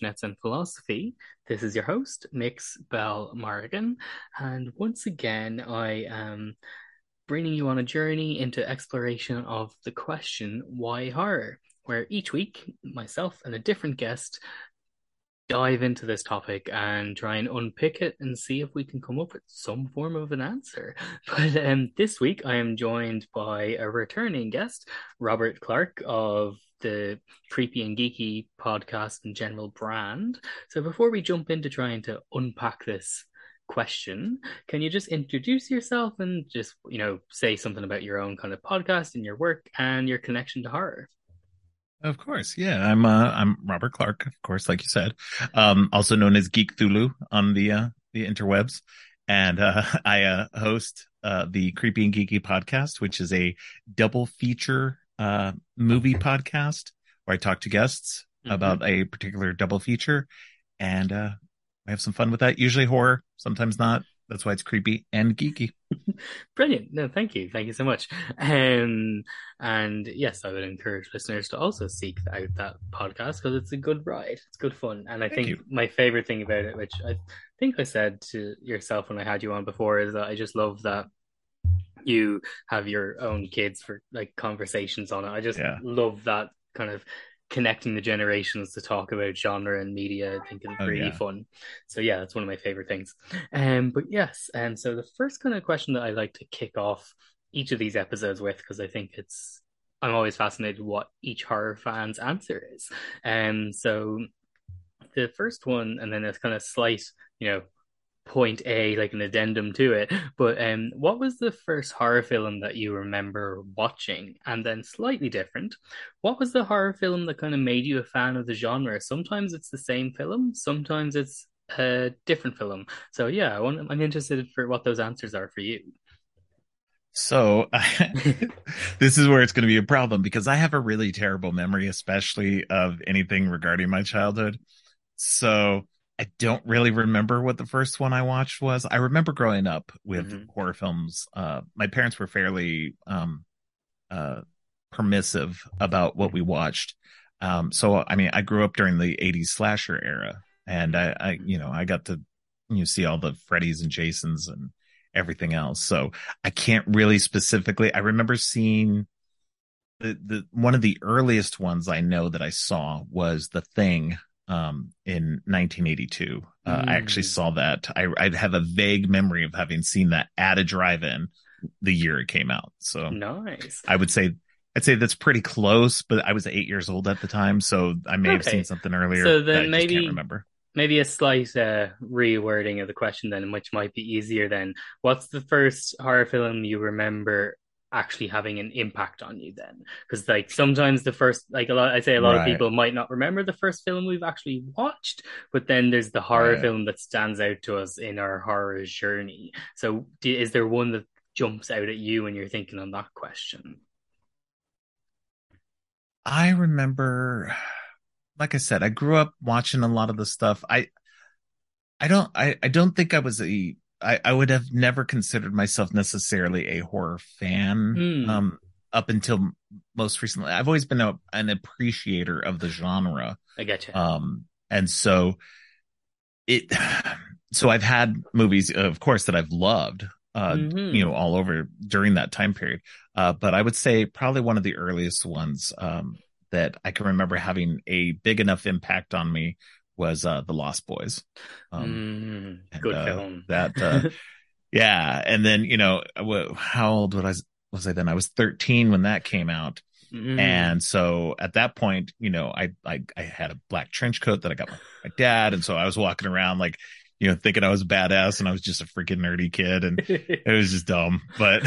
Fishnets and Philosophy. This is your host, Mix Bell Morrigan, and once again, I am bringing you on a journey into exploration of the question, why horror? Where each week, myself and a different guest dive into this topic and try and unpick it and see if we can come up with some form of an answer. But um, this week, I am joined by a returning guest, Robert Clark of the Creepy and Geeky podcast and general brand. So before we jump into trying to unpack this question, can you just introduce yourself and just, you know, say something about your own kind of podcast and your work and your connection to horror? Of course, yeah. I'm uh, I'm Robert Clark, of course, like you said, um, also known as Geekthulhu on the uh, the interwebs, and uh, I uh, host uh, the Creepy and Geeky podcast, which is a double feature uh, movie podcast where I talk to guests Mhm. about a particular double feature, and uh, I have some fun with that. Usually horror, sometimes not. That's why it's creepy and geeky. Brilliant. No, thank you. Thank you so much. Um, and yes, I would encourage listeners to also seek out that podcast because it's a good ride. It's good fun. And I Thank think you. my favorite thing about it, which I think I said to yourself when I had you on before, is that I just love that you have your own kids for like conversations on it. I just Yeah. love that kind of connecting the generations to talk about genre and media. I think is Oh, really yeah. fun. So yeah, that's one of my favorite things. Um, but yes, and so the first kind of question that I like to kick off each of these episodes with, because I think it's I'm always fascinated what each horror fan's answer is. Um, so the first one, and then it's kind of slight, you know, point A, like an addendum to it. But um, what was the first horror film that you remember watching? And then slightly different, what was the horror film that kind of made you a fan of the genre? Sometimes it's the same film, sometimes it's a different film. So yeah, I want, I'm interested for what those answers are for you. So this is where it's going to be a problem because I have a really terrible memory, especially of anything regarding my childhood. So I don't really remember what the first one I watched was. I remember growing up with Mhm. horror films. Uh, my parents were fairly, um, uh, permissive about what we watched. Um, so, I mean, I grew up during the 80s slasher era and I, I, you know, I got to, you see all the Freddy's and Jasons and everything else. So I can't really specifically, I remember seeing the, the, one of the earliest ones I know that I saw was The Thing, um, in 1982. Uh, I actually Mm. saw that. I, I have a vague memory of having seen that at a drive-in the year it came out. So Nice. I would say I'd say that's pretty close, but I was eight years old at the time, so I may have seen something earlier. So that then maybe- remember. Maybe a slight uh, rewording of the question then, which might be easier then. What's the first horror film you remember actually having an impact on you then? Because like sometimes the first, like a lot, I say a lot of people might not remember the first film we've actually watched, but then there's the horror Right. film that stands out to us in our horror journey. So is there one that jumps out at you when you're thinking on that question? I remember, like I said, I grew up watching a lot of the stuff. I, I don't, I, I don't think I was a, I, I would have never considered myself necessarily a horror fan. Hmm. Um, up until most recently, I've always been a, an appreciator of the genre. I you. Um, and so it, so I've had movies, of course, that I've loved, uh, Mhm. you know, all over during that time period. Uh, but I would say probably one of the earliest ones, um, that I can remember having a big enough impact on me was, uh, The Lost Boys. Um, Mm, and, good uh, film. that, uh, yeah. And then, you know, how old was I, was I then? I was 13 when that came out. Mm. And so at that point, you know, I, I, I had a black trench coat that I got my, my dad. And so I was walking around like, you know, thinking I was a badass and I was just a freaking nerdy kid and it was just dumb. But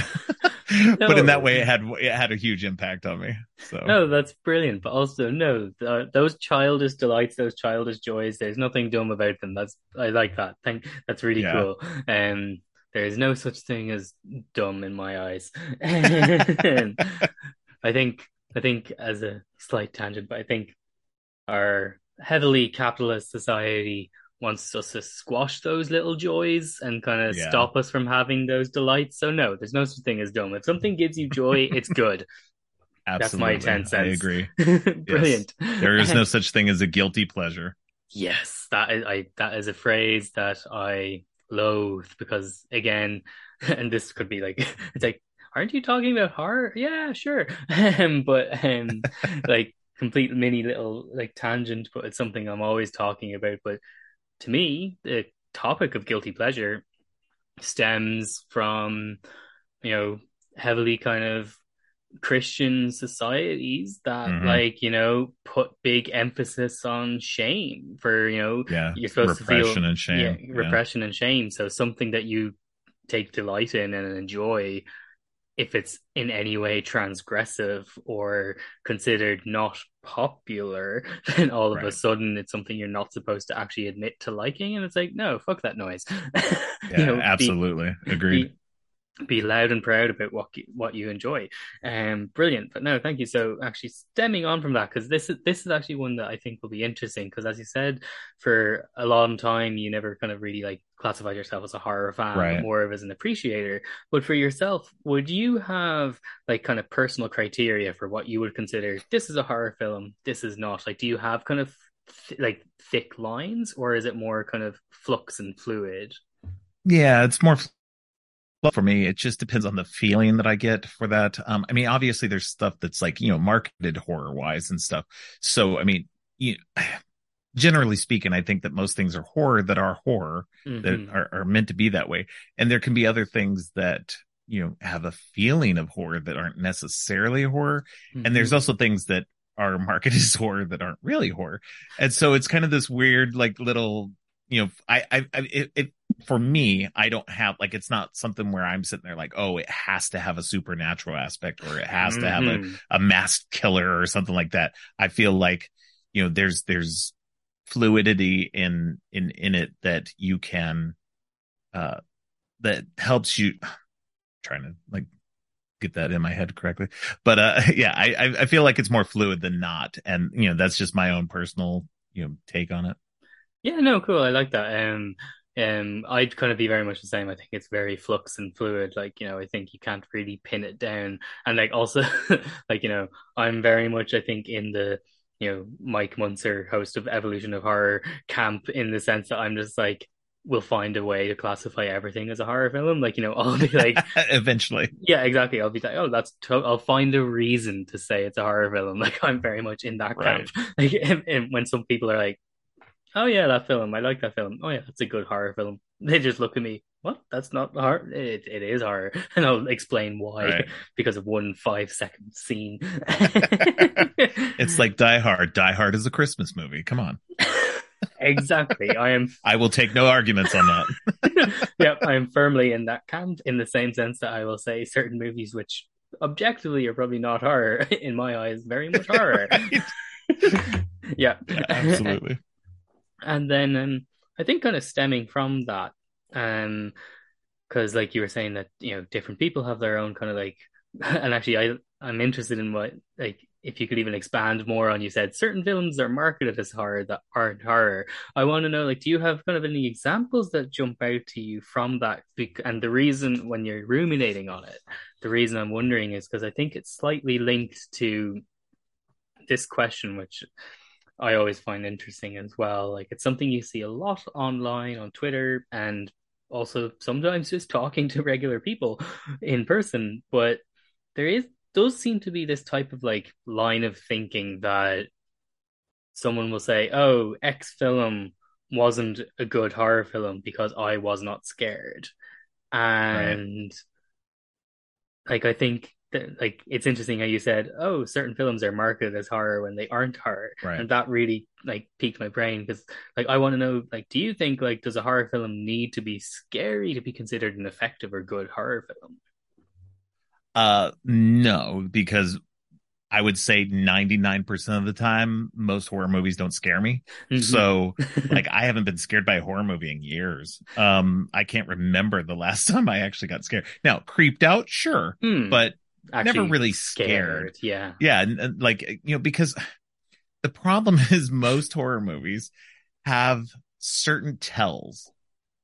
no. but in that way, it had it had a huge impact on me. So no, that's brilliant. But also, no, those childish delights, those childish joys. There's nothing dumb about them. That's I like that. Think that's really yeah. cool. Um, there is no such thing as dumb in my eyes. I think I think as a slight tangent, but I think our heavily capitalist society wants us to squash those little joys and kind of yeah. stop us from having those delights. So no, there's no such thing as dumb. If something gives you joy, it's good. Absolutely. That's my 10 cents. I agree. Brilliant. Yes. There is no such thing as a guilty pleasure. Yes, that is I that is a phrase that I loathe because again, and this could be like it's like, aren't you talking about horror? Yeah, sure. but um like complete mini little like tangent, but it's something I'm always talking about. But to me, the topic of guilty pleasure stems from, you know, heavily kind of Christian societies that mm-hmm. like, you know, put big emphasis on shame for, you know, yeah, you're supposed repression to feel and shame. Yeah, yeah. repression and shame. So something that you take delight in and enjoy if it's in any way transgressive or considered not popular, then all of a sudden it's something you're not supposed to actually admit to liking. And it's like, no, fuck that noise. yeah, you know, absolutely. Be, Agreed. Be, be loud and proud about what you, what you enjoy. Um, brilliant. But no, thank you. So actually stemming on from that, because this is this is actually one that I think will be interesting. Because as you said, for a long time you never kind of really like classified yourself as a horror fan, right. more of as an appreciator. But for yourself, would you have like kind of personal criteria for what you would consider this is a horror film, this is not? Like, do you have kind of th- like thick lines, or is it more kind of flux and fluid? Yeah, it's more for me, it just depends on the feeling that I get for that. Um, I mean, obviously there's stuff that's like, you know, marketed horror wise and stuff. So, I mean, you, generally speaking, I think that most things are horror that are horror mm-hmm. that are, are meant to be that way. And there can be other things that, you know, have a feeling of horror that aren't necessarily horror. Mm-hmm. And there's mm-hmm. also things that are marketed as horror that aren't really horror. And so it's kind of this weird, like little you know, I, I, I it, it, for me, I don't have like it's not something where I'm sitting there like, oh, it has to have a supernatural aspect or it has mm-hmm. to have a, mm-hmm. a masked killer or something like that. I feel like, you know, there's there's fluidity in in in it that you can uh that helps you trying to like get that in my head correctly. But uh yeah, I I feel like it's more fluid than not. And you know, that's just my own personal, you know, take on it. Yeah, no, cool. I like that. Um, um, I'd kind of be very much the same. I think it's very flux and fluid. Like, you know, I think you can't really pin it down. And like also, like, you know, I'm very much, I think, in the, you know, Mike Muncer, host of Evolution of Horror camp, in the sense that I'm just like, we'll find a way to classify everything as a horror film. Like, you know, I'll be like, eventually. Yeah, exactly. I'll be like, oh, that's, to- I'll find a reason to say it's a horror film. Like, I'm very much in that camp. Right. Like, and, and when some people are like, oh yeah, that film. I like that film. Oh yeah, that's a good horror film. They just look at me. What? That's not horror. It it is horror, and I'll explain why right. because of one five second scene. it's like Die Hard. Die Hard is a Christmas movie. Come on. exactly. I am. I will take no arguments on that. yep, I am firmly in that camp. In the same sense that I will say certain movies which objectively are probably not horror in my eyes, very much horror. yeah. yeah, absolutely and then um, I think kind of stemming from that, um, because like you were saying that you know different people have their own kind of like, and actually I I'm interested in what like if you could even expand more on you said certain films are marketed as horror that aren't horror. I want to know like do you have kind of any examples that jump out to you from that? And the reason when you're ruminating on it, the reason I'm wondering is because I think it's slightly linked to this question, which I always find interesting as well. Like it's something you see a lot online on Twitter and also sometimes just talking to regular people in person. But there is does seem to be this type of like line of thinking that someone will say, "Oh, X film wasn't a good horror film because I was not scared," and right. like I think th- like it's interesting how you said, "Oh, certain films are marketed as horror when they aren't horror," Right. and that really like piqued my brain because like I want to know like, do you think like does a horror film need to be scary to be considered an effective or good horror film? Uh, no, because I would say 99% of the time, most horror movies don't scare me. Mhm. So, like, I haven't been scared by a horror movie in years. Um, I can't remember the last time I actually got scared. Now, creeped out, sure, Hmm, but never really scared. Yeah. yeah, and, and like, you know, because the problem is most horror movies have certain tells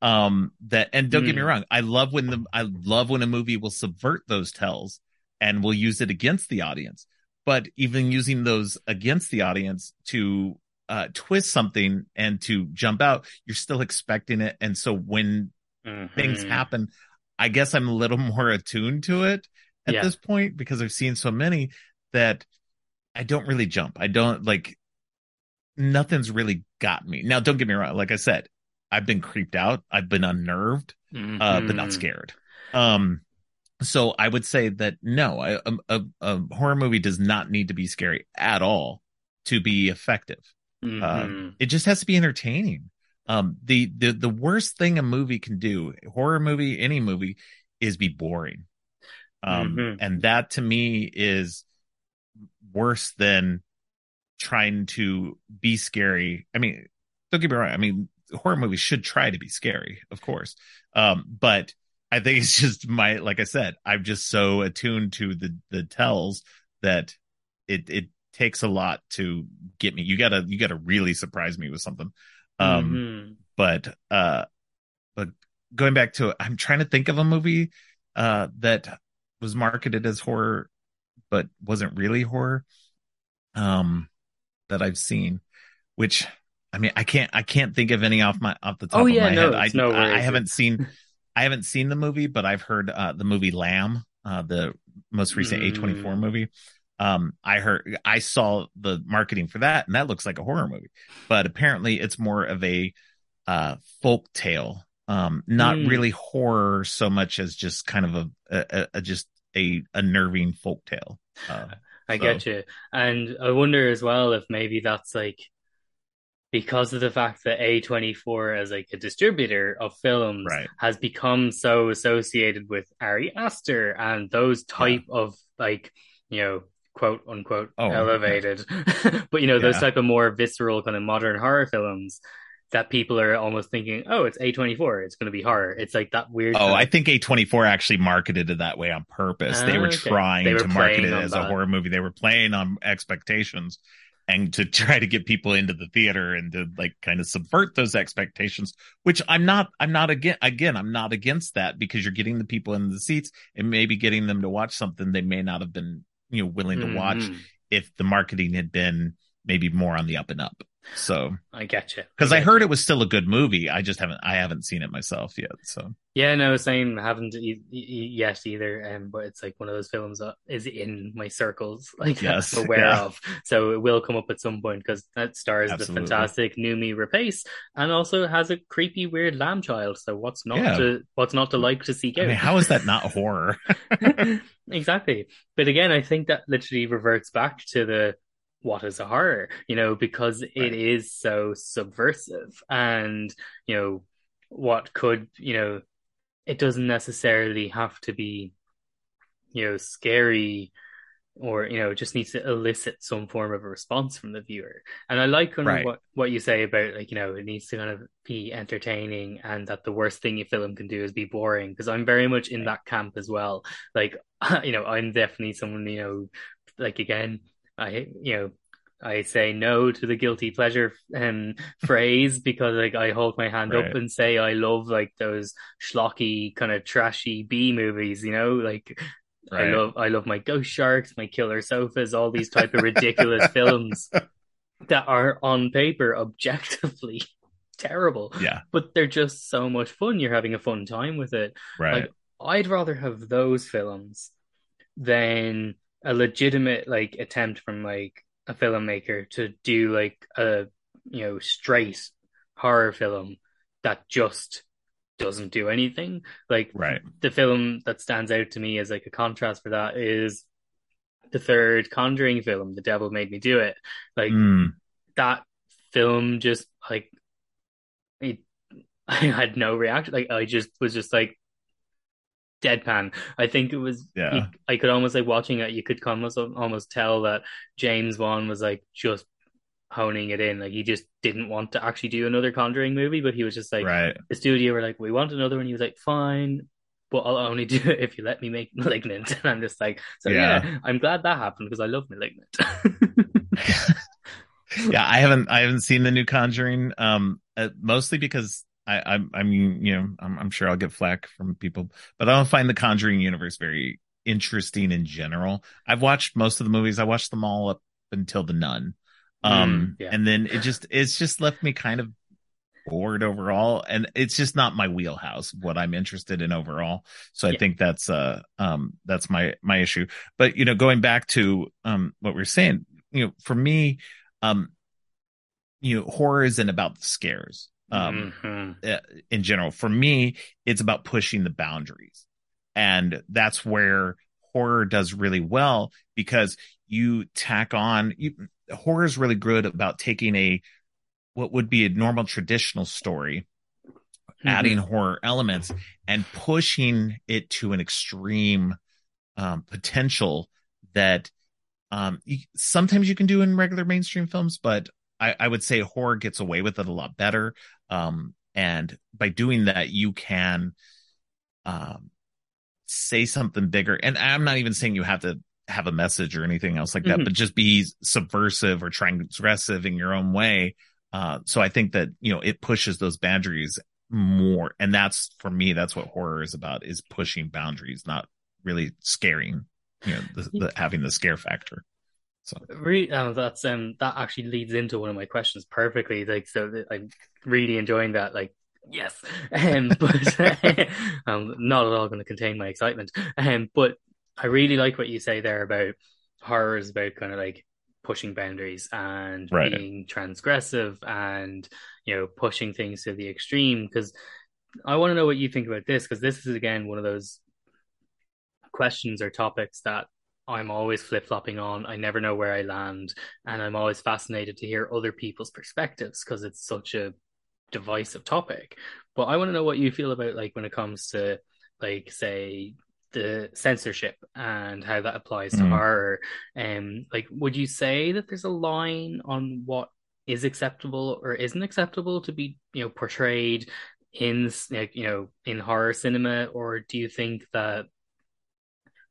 um that and don't get me Hmm. wrong i love when the i love when a movie will subvert those tells and will use it against the audience but even using those against the audience to uh twist something and to jump out you're still expecting it and so when things Mhm. happen i guess i'm a little more attuned to it at Yeah. this point because i've seen so many that i don't really jump i don't like nothing's really got me now don't get me wrong like i said i've been creeped out i've been unnerved uh, but not Mhm. scared. Um, so I would say that no, I, a, a, a horror movie does not need to be scary at all to be effective. Mhm. It just has to be entertaining. Um, the the the worst thing a movie can do, horror movie, any movie, is be boring. Um, Mhm. and that to me is worse than trying to be scary. I mean, don't get me wrong. I mean, horror movies should try to be scary, of course. Um, but I think it's just my, like I said, I'm just so attuned to the, the tells that it, it takes a lot to get me. You gotta, you gotta really surprise me with something. Um, Mhm. but, uh, but going back to, I'm trying to think of a movie, uh, that was marketed as horror, but wasn't really horror. Um, that I've seen, which I mean, I can't, I can't think of any off my off the top Oh, of my no, head. I, no I, I haven't seen, I haven't seen the movie, but I've heard uh, the movie Lamb, uh, the most recent Mm. A24 movie. Um, I heard, I saw the marketing for that, and that looks like a horror movie, but apparently it's more of a uh, folk tale. Um, not Mm. really horror so much as just kind of a, a, a, just a unnerving folk tale. Uh, I So- get you. And I wonder as well if maybe that's like because of the fact that A24 as like a distributor of films Right. has become so associated with Ari Aster and those type of like, you know, quote unquote Oh, elevated, but you know, those type of more visceral kind of modern horror films that people are almost thinking, oh, it's A24, it's going to be horror. It's like that weird. Oh, kind I think A24 actually marketed it that way on purpose. they Ah, were okay. trying They were to market it as that. a horror movie. They were playing on expectations and to try to get people into the theater and to like kind of subvert those expectations, which I'm not, I'm not again, again, I'm not against that because you're getting the people in the seats and maybe getting them to watch something they may not have been, you know, willing to watch Mhm. if the marketing had been maybe more on the up and up. So, I get you. because I get heard you. it was still a good movie. I just haven't, I haven't seen it myself yet. So, Yeah, no, same. Haven't e- e- yet either. Um, but it's like one of those films that is in my circles, like Yes, I'm aware yeah. of. So it will come up at some point because that stars Absolutely. the fantastic Noomi Rapace and also has a creepy, weird lamb child. So what's not Yeah. to what's not to like to seek I out? mean, how is that not horror? exactly. But again, I think that literally reverts back to the what is a horror, you know, because it Right. is so subversive and, you know, what could, you know, it doesn't necessarily have to be, you know, scary or, you know, just needs to elicit some form of a response from the viewer. And I like Right. what, what you say about like, you know, it needs to kind of be entertaining and that the worst thing a film can do is be boring. Because I'm very much in that camp as well. Like, you know, I'm definitely someone, you know, like again, I, you know, I say no to the guilty pleasure um phrase because like I hold my hand Right. up and say I love like those schlocky kind of trashy B movies, you know, like I love I love my ghost sharks, my killer sofas, all these type of ridiculous films that are on paper objectively terrible, Yeah. but they're just so much fun. You're having a fun time with it. Right. Like I'd rather have those films than a legitimate like attempt from like a filmmaker to do like a you know straight horror film that just doesn't do anything. Like right. the film that stands out to me as like a contrast for that is the third Conjuring film, The Devil Made Me Do It. Like Mm, that film just like it, I had no reaction. Like I just was just like deadpan. I think it was Yeah. you, I could almost like watching it, you could almost almost tell that James Wan was like just honing it in. Like he just didn't want to actually do another Conjuring movie, but he was just like right. the studio were like, we want another one. He was like, fine, but I'll only do it if you let me make Malignant. And I'm just like, so yeah, Yeah. I'm glad that happened because I love Malignant. yeah, I haven't I haven't seen the new Conjuring. Um, uh, mostly because I I'm I mean you know I'm I'm sure I'll get flack from people, but I don't find the Conjuring universe very interesting in general. I've watched most of the movies. I watched them all up until the Nun. Um, Mm, yeah. and then it just it's just left me kind of bored overall, and it's just not my wheelhouse. What I'm interested in overall. So I Yeah. think that's uh um that's my my issue. But you know, going back to um what we are saying, you know, for me, um, you know, horror isn't about the scares. Um, Mhm. in general. For me, it's about pushing the boundaries. And that's where horror does really well because you tack on you, horror is really good about taking a what would be a normal traditional story adding horror elements and pushing it to an extreme um, potential that um, you, sometimes you can do in regular mainstream films, but I, I would say horror gets away with it a lot better. Um, and by doing that, you can um, say something bigger. And I'm not even saying you have to have a message or anything else like that, Mhm. but just be subversive or transgressive in your own way. Uh, so I think that, you know, it pushes those boundaries more. And that's for me, that's what horror is about is pushing boundaries, not really scaring, you know, the, the, having the scare factor. So Re- uh, that's um that actually leads into one of my questions perfectly. Like so, I'm really enjoying that. Like yes, um, but I'm not at all going to contain my excitement. Um, but I really like what you say there about horror is about kind of like pushing boundaries and Right. being transgressive and you know pushing things to the extreme. Because I want to know what you think about this because this is again one of those questions or topics that I'm always flip flopping on. I never know where I land, and I'm always fascinated to hear other people's perspectives because it's such a divisive topic. But I want to know what you feel about like when it comes to like say the censorship and how that applies to Mm. horror. Um, like, would you say that there's a line on what is acceptable or isn't acceptable to be you know portrayed in like you know in horror cinema, or do you think that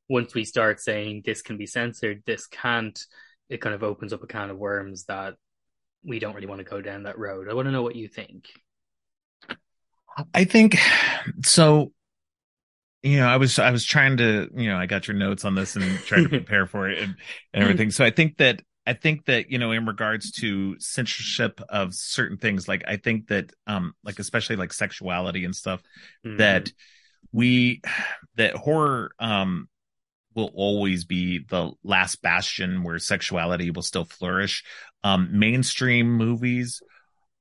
once we start saying this can be censored, this can't, it kind of opens up a can of worms that we don't really want to go down that road. I want to know what you think. I think so. You know, I was I was trying to, you know, I got your notes on this and trying to prepare for it and, and everything. So I think that I think that you know, in regards to censorship of certain things, like I think that, um, like especially like sexuality and stuff, Mm-hmm. that we that horror um will always be the last bastion where sexuality will still flourish. Um, mainstream movies,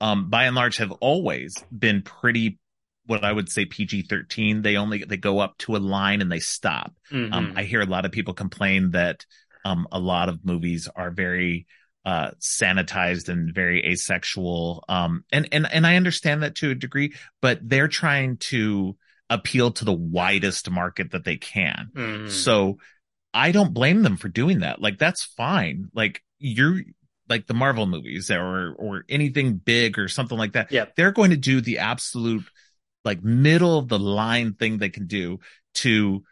um, by and large, have always been pretty, what I would say PG thirteen. They only they go up to a line and they stop. Mhm. Um, I hear a lot of people complain that um, a lot of movies are very uh, sanitized and very asexual. Um, and and and I understand that to a degree, but they're trying to appeal to the widest market that they can. Mhm. So I don't blame them for doing that. Like that's fine. Like you're like the Marvel movies or or anything big or something like that. Yeah. They're going to do the absolute like middle of the line thing they can do to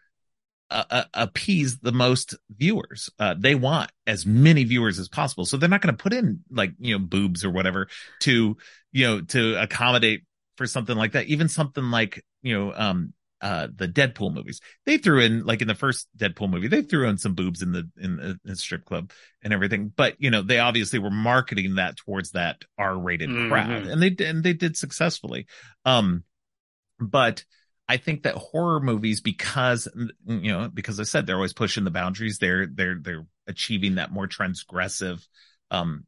uh, uh, appease the most viewers. Uh, they want as many viewers as possible. So they're not going to put in like, you know, boobs or whatever to, you know, to accommodate for something like that. Even something like, you know, um, uh, the Deadpool movies. They threw in like in the first Deadpool movie, they threw in some boobs in the in the, in the strip club and everything. But you know, they obviously were marketing that towards that R-rated Mhm. crowd, and they and they did successfully. Um, but I think that horror movies, because you know, because I said they're always pushing the boundaries, they're they're they're achieving that more transgressive. Um,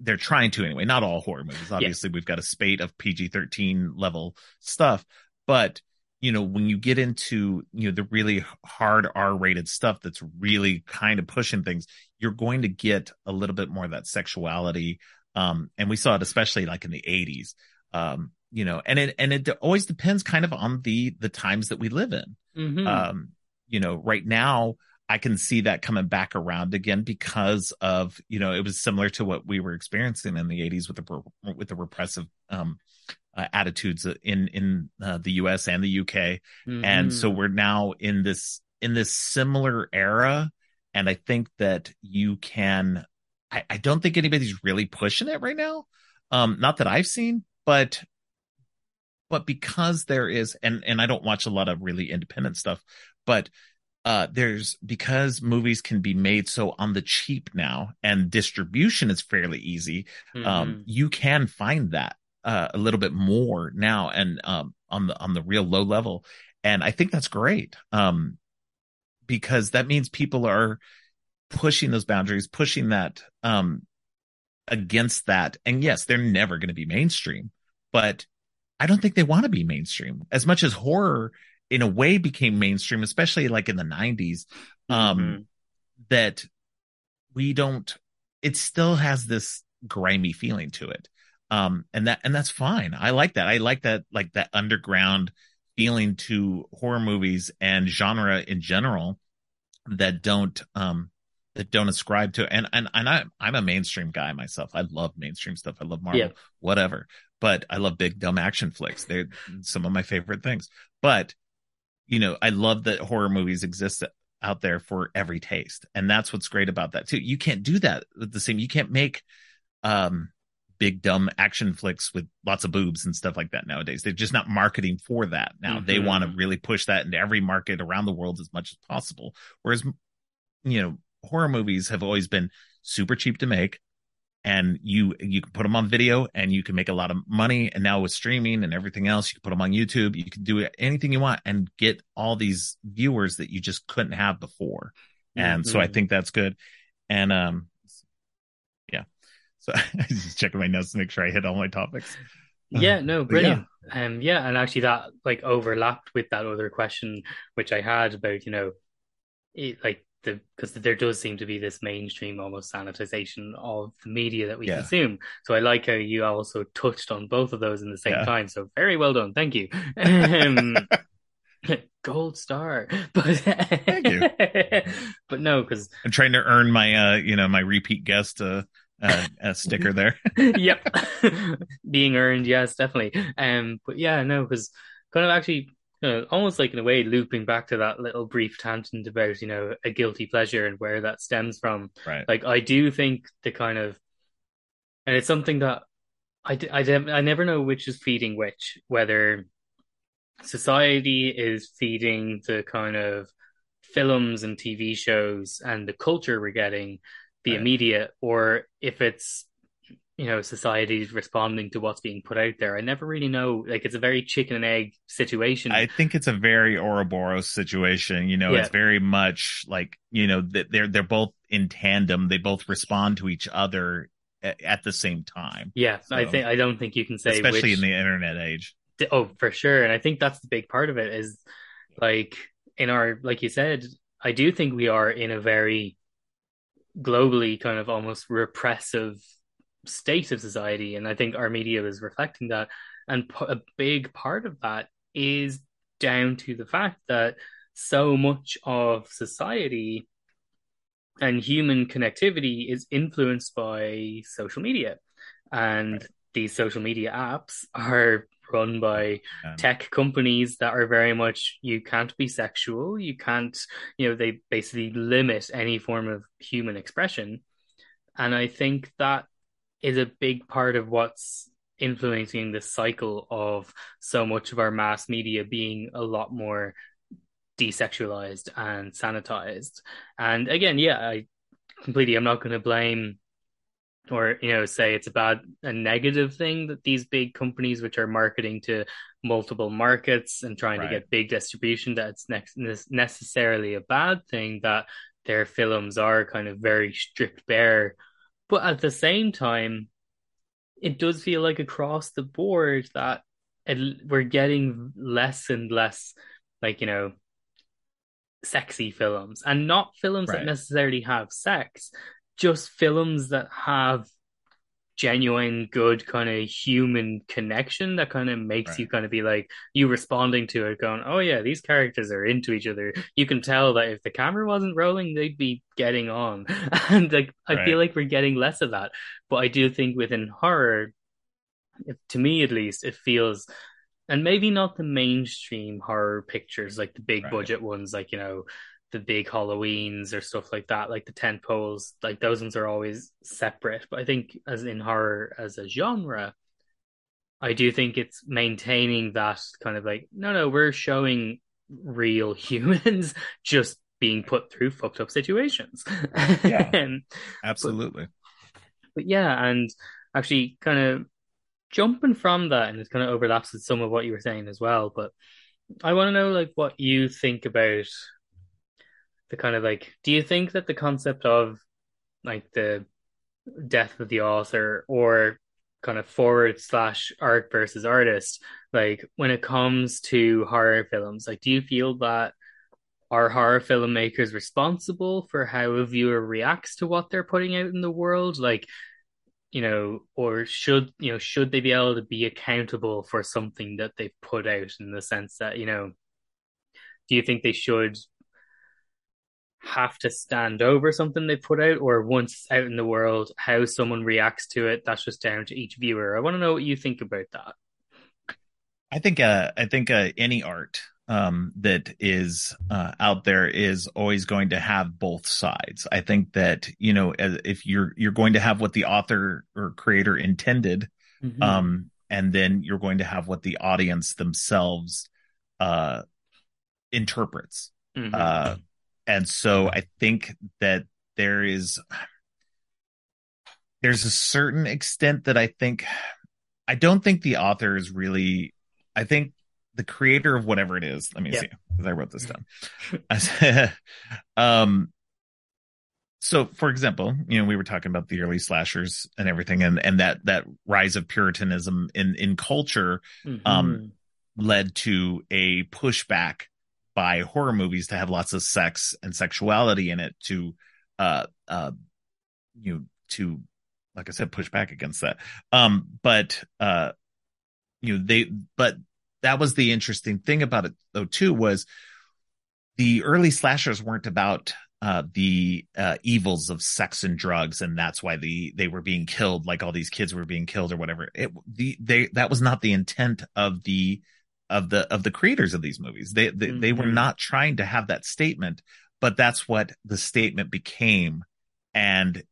they're trying to anyway. Not all horror movies. Obviously, we've got a spate of PG thirteen level stuff, but you know when you get into you know the really hard r-rated stuff that's really kind of pushing things you're going to get a little bit more of that sexuality um and we saw it especially like in the 80s um you know and it and it always depends kind of on the the times that we live in Mhm. um you know right now i can see that coming back around again because of you know it was similar to what we were experiencing in the 80s with the with the repressive um uh, attitudes in in uh, the US and the UK and so Mhm. we're now in this in this similar era. And I think that you can I, I don't think anybody's really pushing it right now. Um not that I've seen but but because there is and and I don't watch a lot of really independent stuff but uh there's because movies can be made so on the cheap now and distribution is fairly easy um Mhm. you can find that uh a little bit more now and um on the on the real low level. And I think that's great um because that means people are pushing those boundaries pushing that um against that. And yes they're never going to be mainstream but I don't think they want to be mainstream. As much as horror in a way became mainstream, especially like in the 90s. Um, Mhm. that we don't, it still has this grimy feeling to it. Um, and that, and that's fine. I like that. I like that, like that underground feeling to horror movies and genre in general that don't, um, that don't ascribe to and and and I I'm a mainstream guy myself. I love mainstream stuff. I love Marvel, Yeah. whatever. But I love big dumb action flicks. They're some of my favorite things. But you know, I love that horror movies exist out there for every taste. And that's what's great about that too. You can't do that with the same you can't make um big dumb action flicks with lots of boobs and stuff like that nowadays. They're just not marketing for that. Now they Mhm. want to really push that into every market around the world as much as possible. Whereas you know, horror movies have always been super cheap to make and you you can put them on video and you can make a lot of money. And now with streaming and everything else you can put them on YouTube. You can do anything you want and get all these viewers that you just couldn't have before. And so I think that's good. And um yeah. So I just checking my notes to make sure I hit all my topics. Yeah, no, But yeah. brilliant. Um, yeah, and actually that like overlapped with that other question which I had about, you know, it, like the because there does seem to be this mainstream almost sanitization of the media that we Yeah. consume. So I like how you also touched on both of those in the same Yeah. time. So very well done. Thank you. Um, gold star. But Thank you. But no, because I'm trying to earn my uh you know my repeat guest uh, uh, uh sticker there yep being earned yes definitely um but yeah no because kind of actually you know, almost like in a way looping back to that little brief tangent about you know a guilty pleasure and where that stems from right like I do think the kind of and it's something that I, dem- I never know which is feeding which whether society is feeding the kind of films and TV shows and the culture we're getting the Right. immediate or if it's you know society's responding to what's being put out there I never really know like it's a very chicken and egg situation I think it's a very Ouroboros situation. You know, Yeah. it's very much like you know that they're they're both in tandem. They both respond to each other at, at the same time, yeah I think I don't think you can say especially which in the internet age. Oh, for sure. And I think that's the big part of it is like in our, like you said, I do think we are in a very globally kind of almost repressive state of society. And I think our media is reflecting that. And p- a big part of that is down to the fact that so much of society and human connectivity is influenced by social media. And these social media apps are run by Um, tech companies that are very much you can't be sexual, you can't, you know, they basically limit any form of human expression. And I think that is a big part of what's influencing the cycle of so much of our mass media being a lot more desexualized and sanitized. And again, yeah, I completely, I'm not going to blame or you know say it's a bad a negative thing that these big companies which are marketing to multiple markets and trying Right. to get big distribution that's next necessarily a bad thing that their films are kind of very stripped bare but at the same time it does feel like across the board that it, we're getting less and less like you know sexy films and not films right. that necessarily have sex just films that have genuine good kind of human connection that kind of makes right. you kind of be like you responding to it going oh yeah these characters are into each other you can tell that if the camera wasn't rolling they'd be getting on and like i right. feel like we're getting less of that but i do think within horror to me at least it feels and maybe not the mainstream horror pictures like the big right. budget ones like you know the big Halloweens or stuff like that, like the tent poles, like those ones are always separate. But I think as in horror as a genre, I do think it's maintaining that kind of like, no, no, we're showing real humans just being put through fucked up situations. Yeah, absolutely. But, but yeah, and actually kind of jumping from that, and it kind of overlaps with some of what you were saying as well. But I want to know like what you think about the kind of like do you think that the concept of like the death of the author or kind of forward slash art versus artist like when it comes to horror films like do you feel that are horror filmmakers responsible for how a viewer reacts to what they're putting out in the world? Like you know or should you know should they be able to be accountable for something that they've put out in the sense that you know do you think they should have to stand over something they put out, or once out in the world, how someone reacts to it, that's just down to each viewer. I want to know what you think about that. I think uh, I think uh, any art um, that is uh, out there is always going to have both sides. I think that you know if you're you're going to have what the author or creator intended, mm-hmm. um, and then you're going to have what the audience themselves uh, interprets. Mm-hmm. Uh, and so I think that there is there's a certain extent that I think I don't think the author is really I think the creator of whatever it is. Let me see because I wrote this down. um so for example, you know, we were talking about the early slashers and everything and and that that rise of puritanism in in culture mm-hmm. um led to a pushback by horror movies to have lots of sex and sexuality in it to uh uh you know to like I said push back against that um but uh you know they but that was the interesting thing about it though too was the early slashers weren't about uh, the uh, evils of sex and drugs, and that's why the they were being killed, like all these kids were being killed or whatever. It the they that was not the intent of the of the of the creators of these movies. They they, mm-hmm. they were mm-hmm. not trying to have that statement, but that's what the statement became. And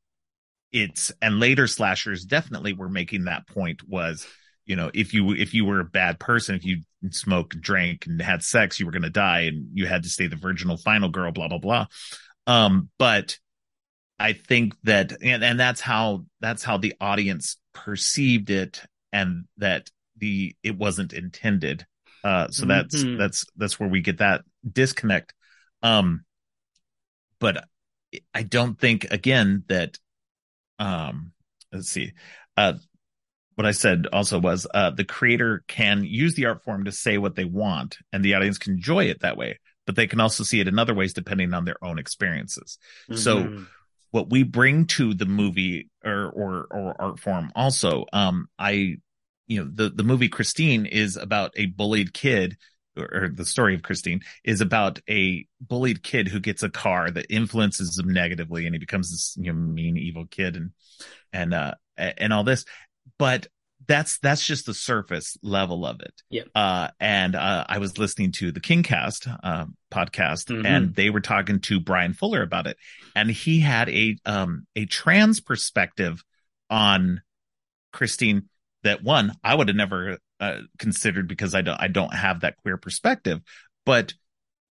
it's and later slashers definitely were making that point was, you know, if you if you were a bad person, if you smoked, drank, and had sex, you were gonna die and you had to stay the virginal final girl, blah blah blah. Um, but I think that and, and that's how that's how the audience perceived it and that the it wasn't intended uh, so that's mm-hmm. that's that's where we get that disconnect. Um, but I don't think again that um, let's see. Uh, what I said also was uh, the creator can use the art form to say what they want, and the audience can enjoy it that way. But they can also see it in other ways depending on their own experiences. Mm-hmm. So, what we bring to the movie or or, or art form also, um, I you know the the movie Christine is about a bullied kid or the story of Christine is about a bullied kid who gets a car that influences him negatively and he becomes this you know mean evil kid and and uh and all this. But that's that's just the surface level of it. Yeah. Uh and uh I was listening to the Kingcast uh, podcast mm-hmm. and they were talking to Bryan Fuller about it. And he had a um a trans perspective on Christine that one I would have never uh, considered because I don't I don't have that queer perspective, but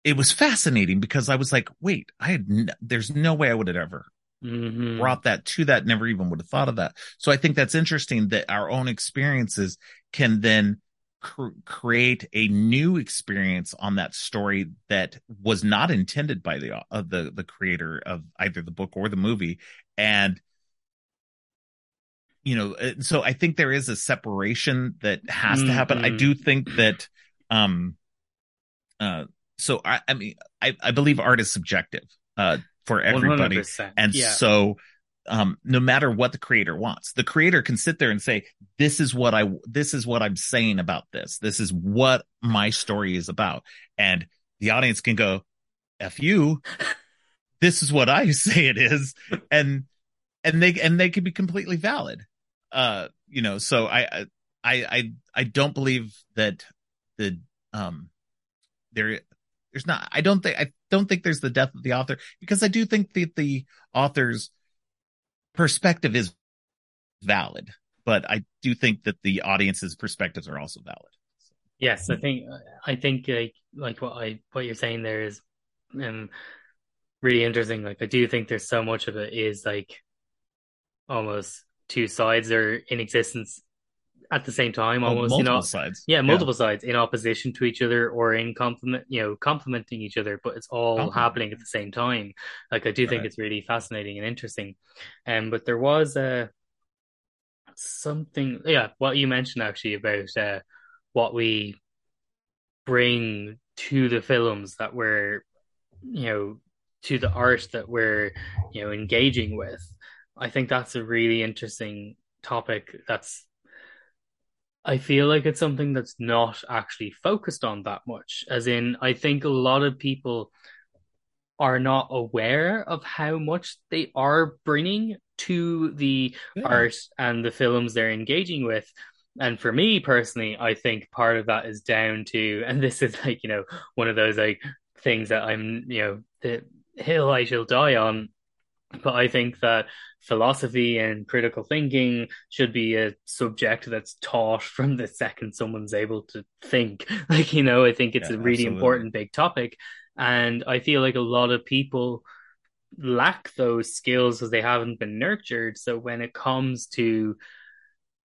it was fascinating because I was like, wait, I had n- there's no way I would have ever mm-hmm. brought that to that. Never even would have thought of that. So I think that's interesting that our own experiences can then cr- create a new experience on that story that was not intended by the uh, the the creator of either the book or the movie, and you know, uh, so I think there is a separation that has mm-hmm. to happen. I Mm-hmm. do think that, um, uh, so I, I mean, I, I believe art is subjective, uh, for everybody. 100%. And yeah. so, um, no matter what the creator wants, the creator can sit there and say, this is what I, this is what I'm saying about this. This is what my story is about. And the audience can go, F you. This is what I say it is. And, and they, and they can be completely valid. Uh, you know, so I, I, I, I don't believe that the, um, there, there's not, I don't think, I don't think there's the death of the author because I do think that the author's perspective is valid, but I do think that the audience's perspectives are also valid. Yes, I think I think like like what I what you're saying there is um really interesting. Like I do think there's so much of it is like almost two sides are in existence at the same time, almost oh, you know sides. Yeah, multiple yeah. sides in opposition to each other or in complement, you know, complementing each other, but it's all happening at the same time. Like I do think right. it's really fascinating and interesting. Um, but there was a uh, something, yeah, what you mentioned actually about uh, what we bring to the films that we're, you know, to the art that we're, you know, engaging with. I think that's a really interesting topic. That's I feel like it's something that's not actually focused on that much. As in, I think a lot of people are not aware of how much they are bringing to the yeah. art and the films they're engaging with. And for me personally, I think part of that is down to, and this is like, you know, one of those like things that I'm, you know, the hill I shall die on. But I think that philosophy and critical thinking should be a subject that's taught from the second someone's able to think. Like, you know, I think it's yeah, a really absolutely. important big topic. And I feel like a lot of people lack those skills because they haven't been nurtured. So when it comes to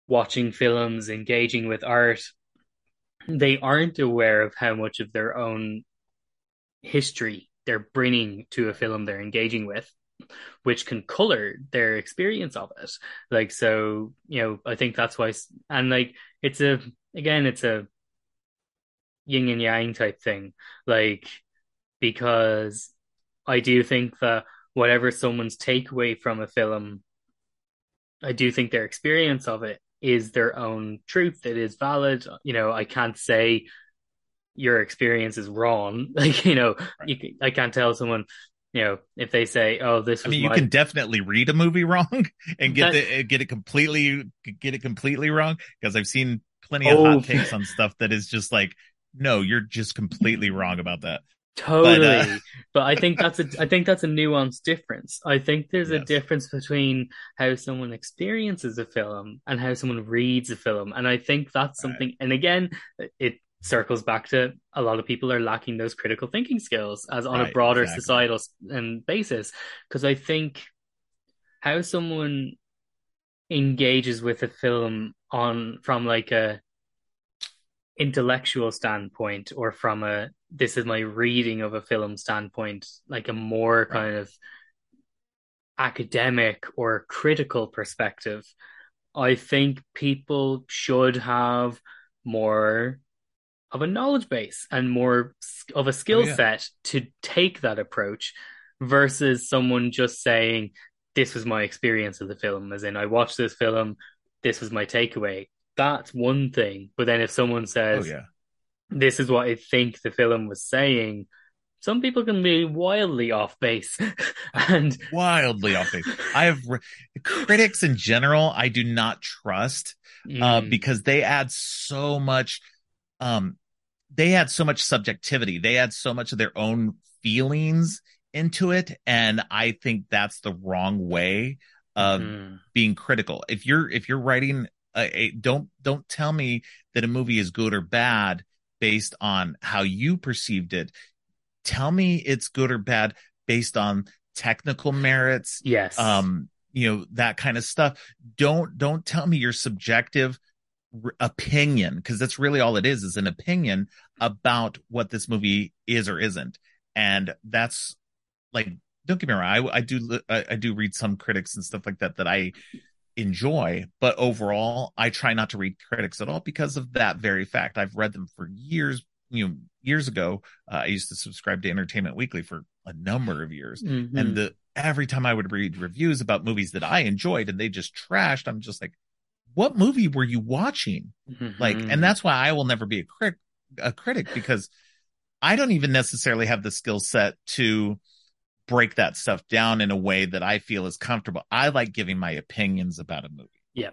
watching films, engaging with art, they aren't aware of how much of their own history they're bringing to a film they're engaging with which can color their experience of it. Like so you know i think that's why and like it's a again it's a yin and yang type thing. Like because i do think that whatever someone's takeaway from a film i do think their experience of it is their own truth. It is valid. You know i can't say your experience is wrong. Like you know right. you, i can't tell someone you know, if they say, "Oh, this," I mean, my... you can definitely read a movie wrong and get the, get it completely get it completely wrong because I've seen plenty of oh. hot takes on stuff that is just like, no, you're just completely wrong about that. Totally, but, uh... but I think that's a I think that's a nuanced difference. I think there's yes. a difference between how someone experiences a film and how someone reads a film, and I think that's something. Right. And again, it circles back to a lot of people are lacking those critical thinking skills as on right, a broader exactly. societal um, basis because i think how someone engages with a film on from like a intellectual standpoint or from a this is my reading of a film standpoint like a more right. kind of academic or critical perspective i think people should have more of a knowledge base and more of a skill oh, yeah. set to take that approach versus someone just saying this was my experience of the film as in i watched this film this was my takeaway that's one thing but then if someone says oh, yeah. this is what i think the film was saying some people can be wildly off base and wildly off base i have re- critics in general i do not trust mm. uh, because they add so much um they had so much subjectivity. They had so much of their own feelings into it. And I think that's the wrong way of mm-hmm. being critical. If you're, if you're writing a, a, don't, don't tell me that a movie is good or bad based on how you perceived it. Tell me it's good or bad based on technical merits. Yes. Um, you know, that kind of stuff. Don't, don't tell me your subjective opinion because that's really all it is is an opinion about what this movie is or isn't and that's like don't get me wrong i, I do I, I do read some critics and stuff like that that i enjoy. But overall, I try not to read critics at all because of that very fact. I've read them for years. You know, years ago, uh, I used to subscribe to Entertainment Weekly for a number of years, Mhm. and the every time I would read reviews about movies that I enjoyed and they just trashed, I'm just like, what movie were you watching? Like, Mhm. and that's why I will never be a critic, a critic because I don't even necessarily have the skill set to break that stuff down in a way that I feel is comfortable. I like giving my opinions about a movie. Yeah.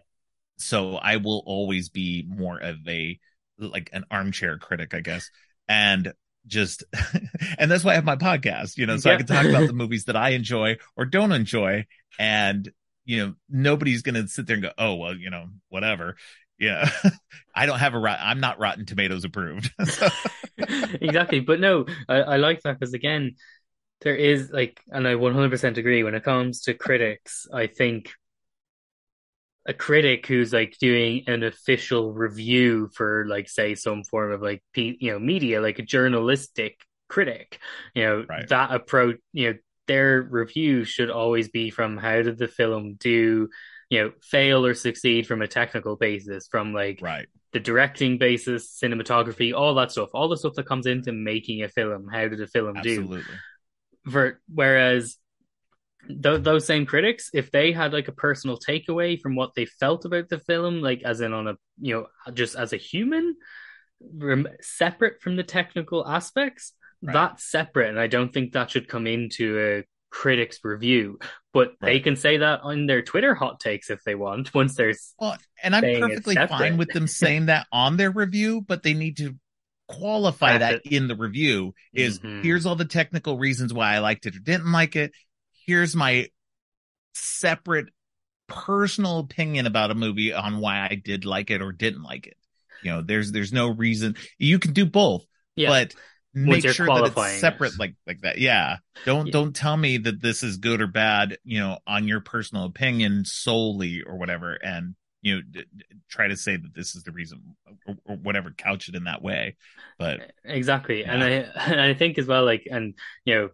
So I will always be more of a, like an armchair critic, I guess. And just, and that's why I have my podcast, you know, so I can talk about the movies that I enjoy or don't enjoy. And, you know, nobody's going to sit there and go, oh, well, you know, whatever. Yeah. I don't have a rot. I'm not Rotten Tomatoes approved. Exactly. But no, I, I like that because again, there is like, and I 100% agree when it comes to critics, I think a critic who's like doing an official review for like say some form of like you know media like a journalistic critic you know Right. that approach you know their review should always be from how did the film do you know fail or succeed from a technical basis from like right. the directing basis, cinematography, all that stuff, all the stuff that comes into making a film. How did a film do? For, whereas th- those same critics, if they had like a personal takeaway from what they felt about the film, like as in on a you know just as a human, rem- separate from the technical aspects, Right. that's separate, and I don't think that should come into a critic's review. But they can say that on their Twitter hot takes if they want. Once there's Well, and I'm perfectly fine with them saying that on their review, but they need to qualify that in the review is Mhm. here's all the technical reasons why I liked it or didn't like it. Here's my separate personal opinion about a movie on why I did like it or didn't like it. You know, there's there's no reason you can do both, yeah. but make you're sure that it's separate like like that. Yeah. Don't Yeah. don't tell me that this is good or bad, you know, on your personal opinion solely or whatever and you know d- d- try to say that this is the reason or, or whatever couch it in that way. But Exactly. And I and I think as well, like, and you know,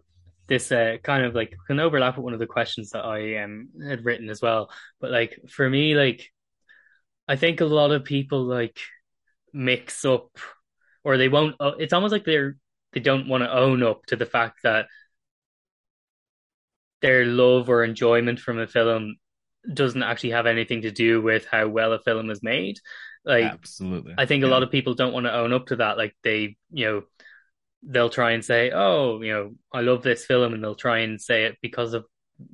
this uh, kind of like can overlap with one of the questions that I um had written as well. But like for me, like I think a lot of people like mix up or they won't uh, it's almost like they're they don't want to own up to the fact that their love or enjoyment from a film doesn't actually have anything to do with how well a film is made. Like absolutely. I think a lot of people don't want to own up to that. Like they, you know, they'll try and say, "Oh, you know, I love this film," and they'll try and say it because of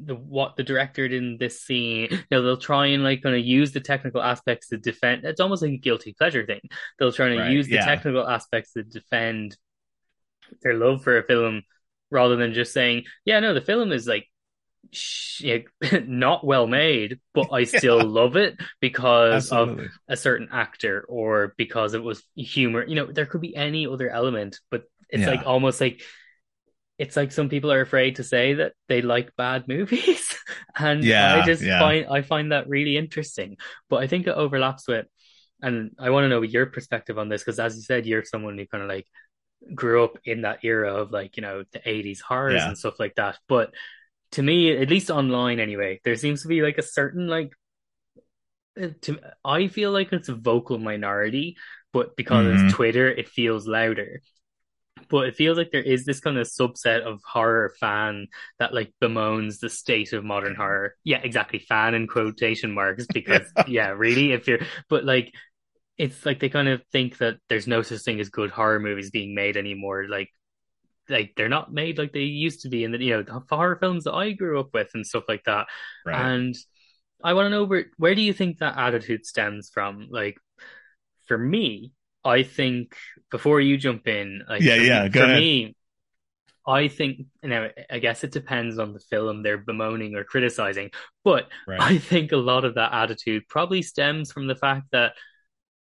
the what the director did in this scene. You know, they'll try and like kind of use the technical aspects to defend. It's almost like a guilty pleasure thing. They'll try and Right, use the yeah. technical aspects to defend their love for a film, rather than just saying, "Yeah, no, the film is like." sh- not well made, but I still Yeah. love it because of a certain actor or because it was humor. You know, there could be any other element, but it's Yeah. like almost like it's like some people are afraid to say that they like bad movies. and Yeah, I just find I find that really interesting. But I think it overlaps with and I want to know your perspective on this because as you said, you're someone who kind of like grew up in that era of like, you know, the 80s horrors Yeah. and stuff like that. But to me, at least online anyway, there seems to be like a certain like uh, to I feel like it's a vocal minority, but because Mhm. it's Twitter, it feels louder. But it feels like there is this kind of subset of horror fan that like bemoans the state of modern horror. Yeah, exactly. Fan in quotation marks because yeah, really, if you're but like it's like they kind of think that there's no such thing as good horror movies being made anymore. Like like they're not made like they used to be in the you know the horror films that I grew up with and stuff like that. Right. And I want to know where where do you think that attitude stems from? Like for me, I think before you jump in, like Yeah, for, yeah, for ahead. me, I think now I guess it depends on the film they're bemoaning or criticizing, but right. I think a lot of that attitude probably stems from the fact that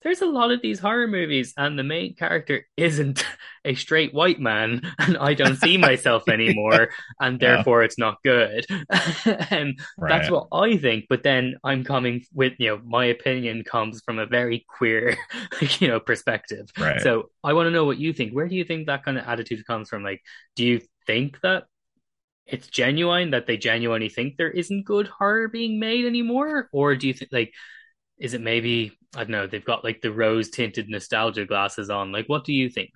there's a lot of these horror movies and the main character isn't a straight white man and I don't see myself anymore and Yeah. therefore it's not good. Um, and right. that's what I think. But then I'm coming with, you know, my opinion comes from a very queer, you know, perspective. Right. So I want to know what you think. Where do you think that kind of attitude comes from? Like, do you think that it's genuine that they genuinely think there isn't good horror being made anymore, or do you think like is it maybe I don't know they've got like the rose tinted nostalgia glasses on? Like, what do you think?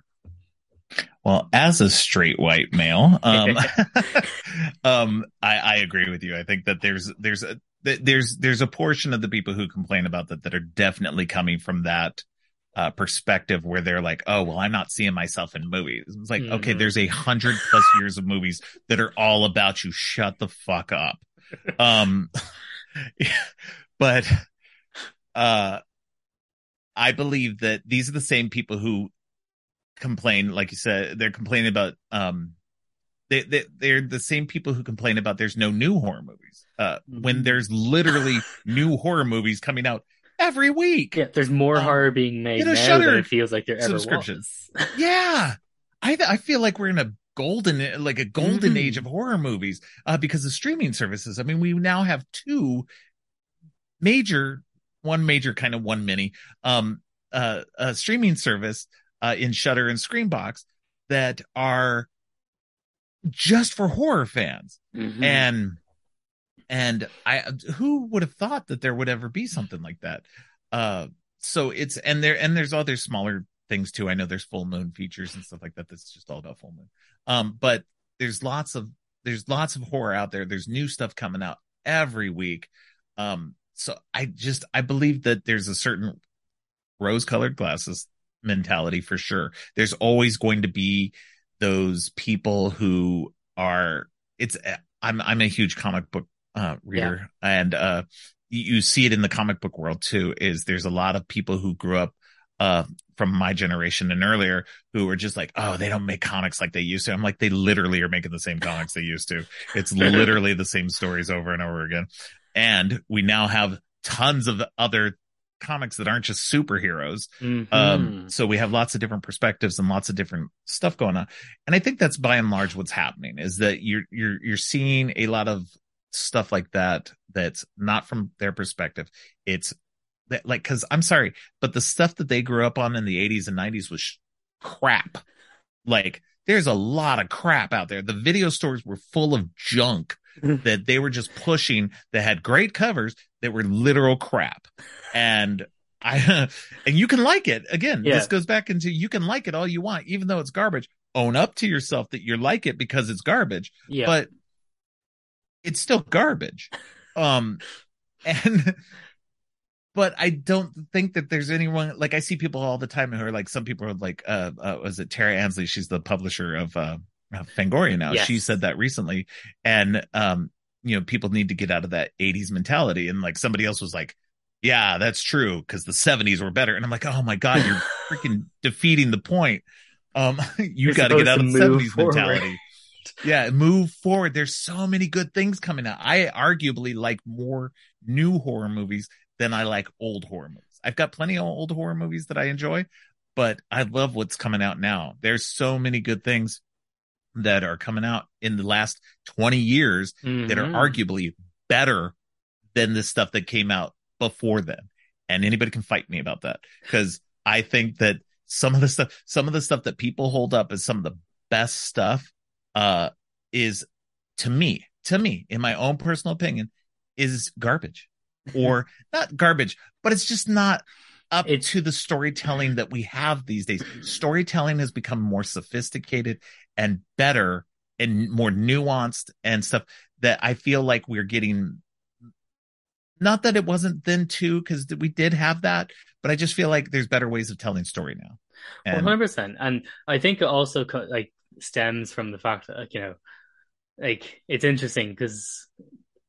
Well, as a straight white male, um, um, I, I agree with you. I think that there's there's a there's there's a portion of the people who complain about that that are definitely coming from that uh, perspective where they're like, oh, well, I'm not seeing myself in movies. It's like, mm-hmm. okay, there's a hundred plus years of movies that are all about you. Shut the fuck up. Um, but, uh, I believe that these are the same people who complain, like you said, they're complaining about, um, they, they, they're the same people who complain about there's no new horror movies. Uh, mm-hmm. when there's literally new horror movies coming out every week. Yeah, there's more um, horror being made now than it feels like there ever was. yeah, I I feel like we're in a golden like a golden mm-hmm. age of horror movies uh, because of streaming services. I mean, we now have two major, one major kind of one mini, um, uh, a streaming service uh, in Shudder and Screambox that are just for horror fans, mm-hmm. and and I, who would have thought that there would ever be something like that? Uh, so it's, and there, and there's other smaller things too. I know there's full moon features and stuff like that. That's just all about full moon. Um, but there's lots of, there's lots of horror out there. There's new stuff coming out every week. Um, so I just, I believe that there's a certain rose colored glasses mentality for sure. There's always going to be those people who are, it's, I'm, I'm a huge comic book uh, reader, yeah. and uh, you, see it in the comic book world too. Is there's a lot of people who grew up uh, from my generation and earlier who were just like, oh, they don't make comics like they used to. I'm like, they literally are making the same comics they used to. It's literally the same stories over and over again. And we now have tons of other comics that aren't just superheroes. Mm-hmm. Um, so we have lots of different perspectives and lots of different stuff going on. And I think that's by and large what's happening is that you're, you're, you're seeing a lot of stuff like that that's not from their perspective. It's that like cuz I'm sorry, but the stuff that they grew up on in the 80s and 90s was sh- crap. Like there's a lot of crap out there. The video stores were full of junk that they were just pushing that had great covers that were literal crap. And I and you can like it. Again, yeah. this goes back into you can like it all you want even though it's garbage. Own up to yourself that you like it because it's garbage. Yeah. But it's still garbage. Um, and, but I don't think that there's anyone like I see people all the time who are like some people are like uh, uh was it Tara Ansley? She's the publisher of uh Fangoria now. Yes. She said that recently, and um you know people need to get out of that 80s mentality. And like somebody else was like, yeah, that's true because the 70s were better. And I'm like, oh my god, you're freaking defeating the point. Um, you got to get out of the 70s forward. mentality yeah, move forward. There's so many good things coming out. I arguably like more new horror movies than I like old horror movies. I've got plenty of old horror movies that I enjoy, but I love what's coming out now. There's so many good things that are coming out in the last 20 years mm-hmm. that are mm-hmm. arguably better than the stuff that came out before then. And anybody can fight me about that because I think that some of the stuff, some of the stuff that people hold up as some of the best stuff uh, is to me, to me, in my own personal opinion, is garbage or not garbage, but it's just not up it's, to the storytelling that we have these days. Storytelling has become more sophisticated and better and more nuanced and stuff that I feel like we're getting. Not that it wasn't then too, because we did have that, but I just feel like there's better ways of telling story now. One hundred percent, and I think it also like stems from the fact that like, you know like it's interesting because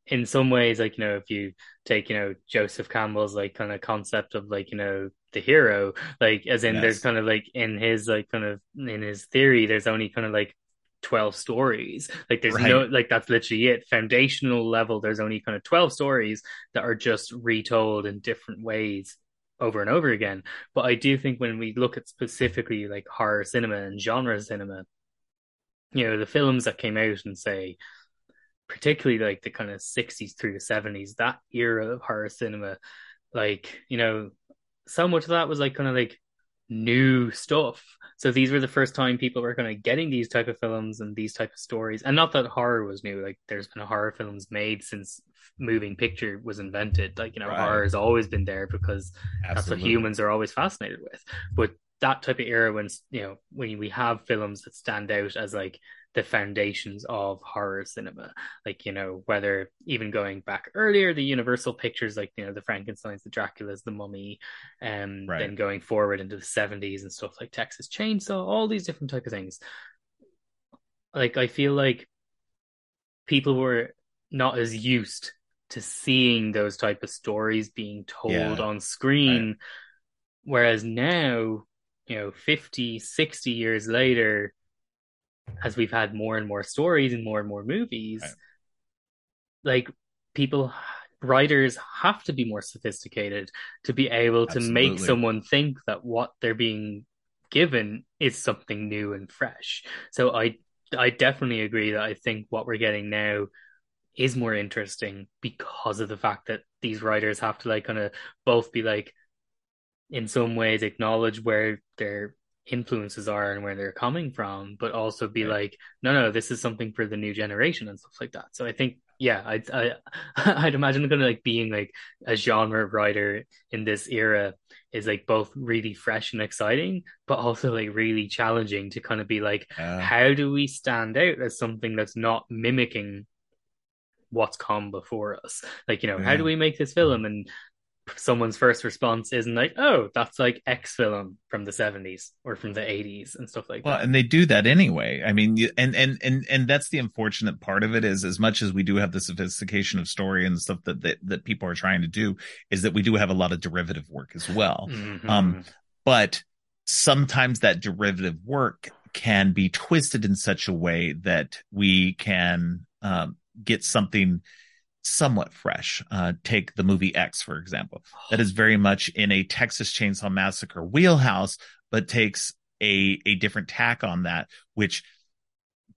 in some ways like you know if you take you know joseph campbell's like kind of concept of like you know the hero like as in yes. there's kind of like in his like kind of in his theory there's only kind of like 12 stories like there's right. no like that's literally it foundational level there's only kind of 12 stories that are just retold in different ways over and over again but i do think when we look at specifically like horror cinema and genre cinema you know the films that came out and say particularly like the kind of 60s through the 70s that era of horror cinema like you know so much of that was like kind of like new stuff. So these were the first time people were kind of getting these type of films and these type of stories. And not that horror was new. Like there's been horror films made since moving picture was invented. Like, you know, right. horror has always been there because Absolutely. that's what humans are always fascinated with. But that type of era when you know when we have films that stand out as like the foundations of horror cinema like you know whether even going back earlier the universal pictures like you know the frankensteins the draculas the mummy and um, right. then going forward into the 70s and stuff like texas chainsaw all these different type of things like i feel like people were not as used to seeing those type of stories being told yeah. on screen right. whereas now you know 50 60 years later as we've had more and more stories and more and more movies right. like people writers have to be more sophisticated to be able to Absolutely. make someone think that what they're being given is something new and fresh so i i definitely agree that i think what we're getting now is more interesting because of the fact that these writers have to like kind of both be like in some ways acknowledge where their influences are and where they're coming from, but also be like, no, no, this is something for the new generation and stuff like that. So I think, yeah, I, I, I'd imagine kind of like being like a genre writer in this era is like both really fresh and exciting, but also like really challenging to kind of be like, uh, how do we stand out as something that's not mimicking what's come before us like you know yeah. how do we make this film and someone's first response isn't like, oh, that's like X film from the 70s or from the 80s and stuff like well, that. Well, and they do that anyway. I mean, and, and, and, and that's the unfortunate part of it is as much as we do have the sophistication of story and stuff that, that, that people are trying to do is that we do have a lot of derivative work as well. Mm-hmm. Um, but sometimes that derivative work can be twisted in such a way that we can, um, get something somewhat fresh. Uh, take the movie X, for example. That is very much in a Texas Chainsaw Massacre wheelhouse, but takes a, a different tack on that, which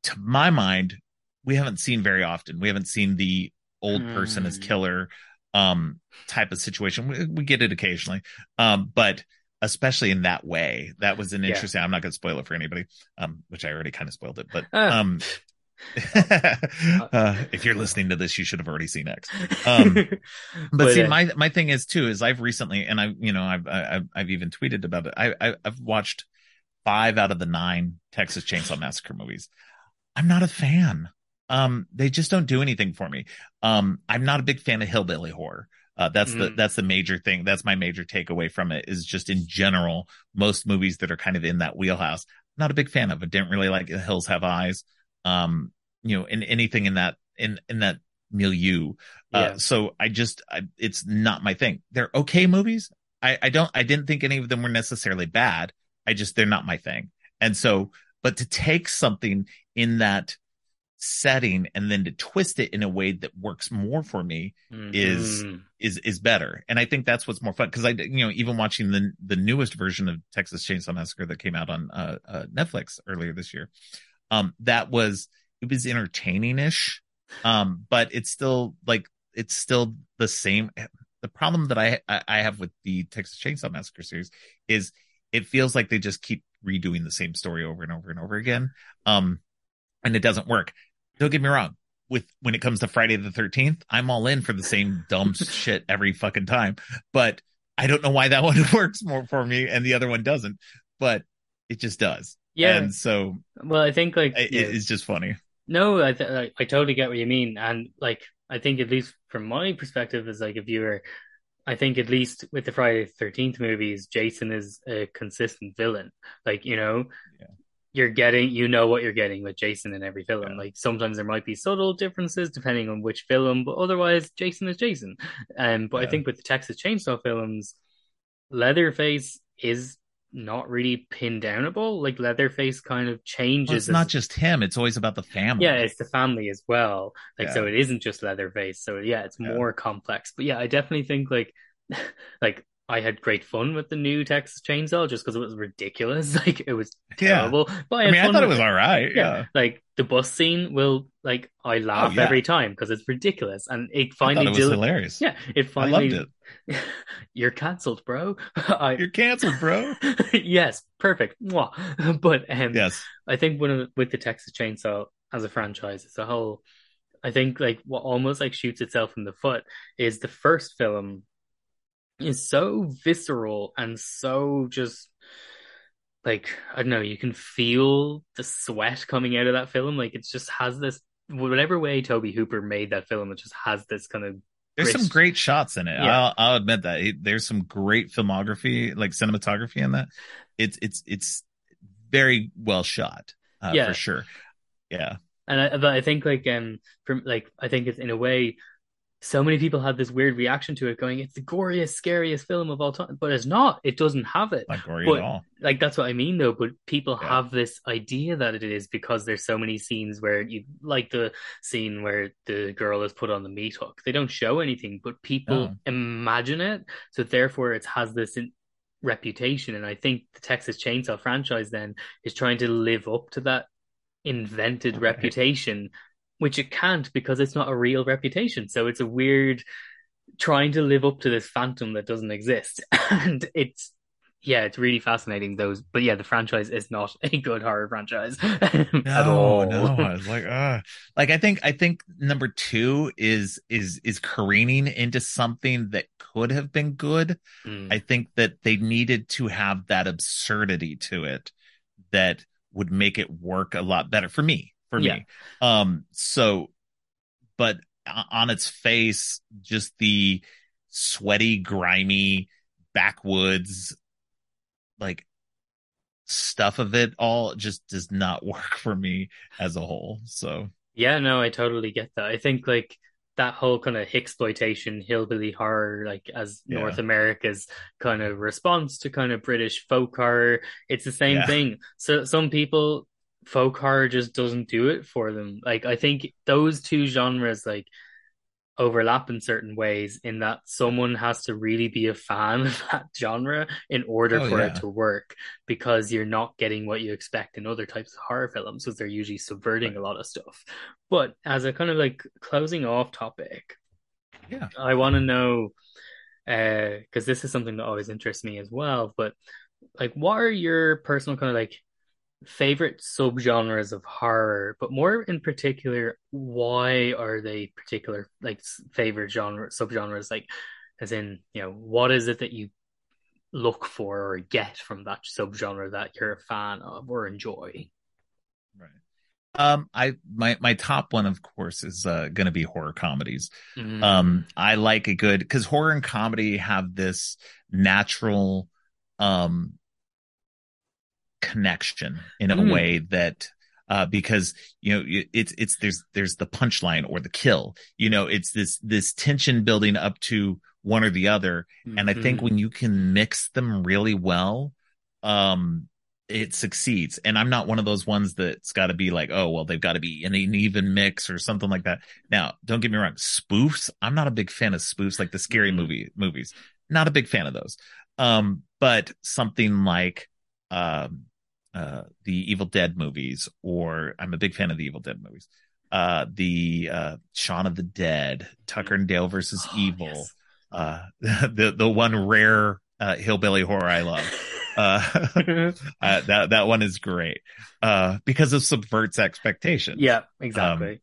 to my mind, we haven't seen very often. We haven't seen the old person mm. as hmm. killer um, type of situation. We, we get it occasionally. Um, but especially in that way, that was an interesting, yeah. I'm not going to spoil it for anybody, um, which I already kind of spoiled it, but, ah. um, uh, if you're listening to this, you should have already seen X. Um, but, but, see, uh, my my thing is too is I've recently, and I, you know, I've I've, I've even tweeted about it. I, I I've watched five out of the nine Texas Chainsaw Massacre movies. I'm not a fan. Um, they just don't do anything for me. Um, I'm not a big fan of hillbilly horror. Uh, that's mm. the that's the major thing. That's my major takeaway from it. Is just in general, most movies that are kind of in that wheelhouse. Not a big fan of. I didn't really like The Hills Have Eyes um, you know, in anything in that in in that milieu. Uh, yeah. Uh, so I just I, it's not my thing. They're okay movies. I I don't I didn't think any of them were necessarily bad. I just they're not my thing. And so, but to take something in that setting and then to twist it in a way that works more for me mm-hmm. is is is better and i think that's what's more fun because i you know even watching the the newest version of texas chainsaw massacre that came out on uh, uh, netflix earlier this year um, that was it was entertaining-ish, um, but it's still like it's still the same. The problem that I I have with the Texas Chainsaw Massacre series is it feels like they just keep redoing the same story over and over and over again, um, and it doesn't work. Don't get me wrong. With when it comes to Friday the Thirteenth, I'm all in for the same dumb shit every fucking time. But I don't know why that one works more for me and the other one doesn't. But it just does. Yeah. And so, well, I think like it, it's just funny. No, I, th- I totally get what you mean, and like I think at least from my perspective as like a viewer, I think at least with the Friday Thirteenth movies, Jason is a consistent villain. Like you know, yeah. you're getting you know what you're getting with Jason in every film. Yeah. Like sometimes there might be subtle differences depending on which film, but otherwise Jason is Jason. Um, but yeah. I think with the Texas Chainsaw films, Leatherface is not really pin downable. Like Leatherface kind of changes. Well, it's not just him; it's always about the family. Yeah, it's the family as well. Like yeah. so, it isn't just Leatherface. So yeah, it's yeah. more complex. But yeah, I definitely think like like I had great fun with the new Texas Chainsaw just because it was ridiculous. Like it was Yeah. terrible. But I, I mean, I thought it was all right. yeah. Yeah. like the bus scene will like I laugh Oh, yeah. every time because it's ridiculous and it I finally it was dil- hilarious. yeah it I finally loved it. you're cancelled bro I You're canceled, bro. yes perfect Mwah. but um yes. I think one of the, with the Texas Chainsaw as a franchise it's a whole I think like what almost like shoots itself in the foot is the first film is so visceral and so just like I don't know, you can feel the sweat coming out of that film. Like it just has this whatever way Tobe Hooper made that film, it just has this kind of There's Great. some great shots in it. Yeah. I'll, I'll admit that It- there's some great filmography, like cinematography in that. It's it's it's very well shot, uh, Yeah. for sure. Yeah, and I but I think like um from like I think it's in a way so many people had this weird reaction to it going, it's the goriest, scariest film of all time. But it's not. It doesn't have it. not gory But- at all. like that's what I mean though, but people Yeah. have this idea that it is because there's so many scenes where you like the scene where the girl is put on the meat hook. They don't show anything, but people No. imagine it. So therefore it has this in- reputation. And I think the Texas Chainsaw franchise then is trying to live up to that invented Right. reputation, which it can't because it's not a real reputation. So it's a weird trying to live up to this phantom that doesn't exist. And it's yeah, it's really fascinating those but yeah, the franchise is not a good horror franchise at all. no. I was like, uh like I think I think number two is is is careening into something that could have been good. Mm. I think that they needed to have that absurdity to it that would make it work a lot better for me. For Yeah. me. Um. So, but on its face, just the sweaty, grimy backwoods, like stuff of it all just does not work for me as a whole. So Yeah, no, I totally get that. I think like that whole kind of exploitation hillbilly horror, like as Yeah. North America's kind of response to kind of British folk horror, it's the same Yeah. thing. So some people folk horror just doesn't do it for them. Like I think those two genres like overlap in certain ways in that someone has to really be a fan of that genre in order Oh, for yeah. it to work because you're not getting what you expect in other types of horror films because they're usually subverting a lot of stuff. But as a kind of like closing off topic, Yeah. I want to know uh, because this is something that always interests me as well. But like, what are your personal kind of like favorite subgenres of horror? But more in particular, why are they particular like favorite genre subgenres? Like, as in, you know, what is it that you look for or get from that subgenre that you're a fan of or enjoy? right. Um, I my my top one, of course, is uh, going to be horror comedies. Mm. Um, I like a good because horror and comedy have this natural um connection in a Mm. way that uh because you know it's it's there's there's the punchline or the kill you know it's this this tension building up to one or the other and i think Mhm. when you can mix them really well um it succeeds and i'm not one of those ones that's got to be like oh well they've got to be in an even mix or something like that now don't get me wrong spoofs i'm not a big fan of spoofs like the scary Mhm. movie movies not a big fan of those um but something like um uh the evil dead movies or i'm a big fan of the evil dead movies uh the uh shaun of the dead tucker and dale versus Oh, evil yes. uh the the one rare uh hillbilly horror i love uh, uh that that one is great uh because it subverts expectations yeah, exactly.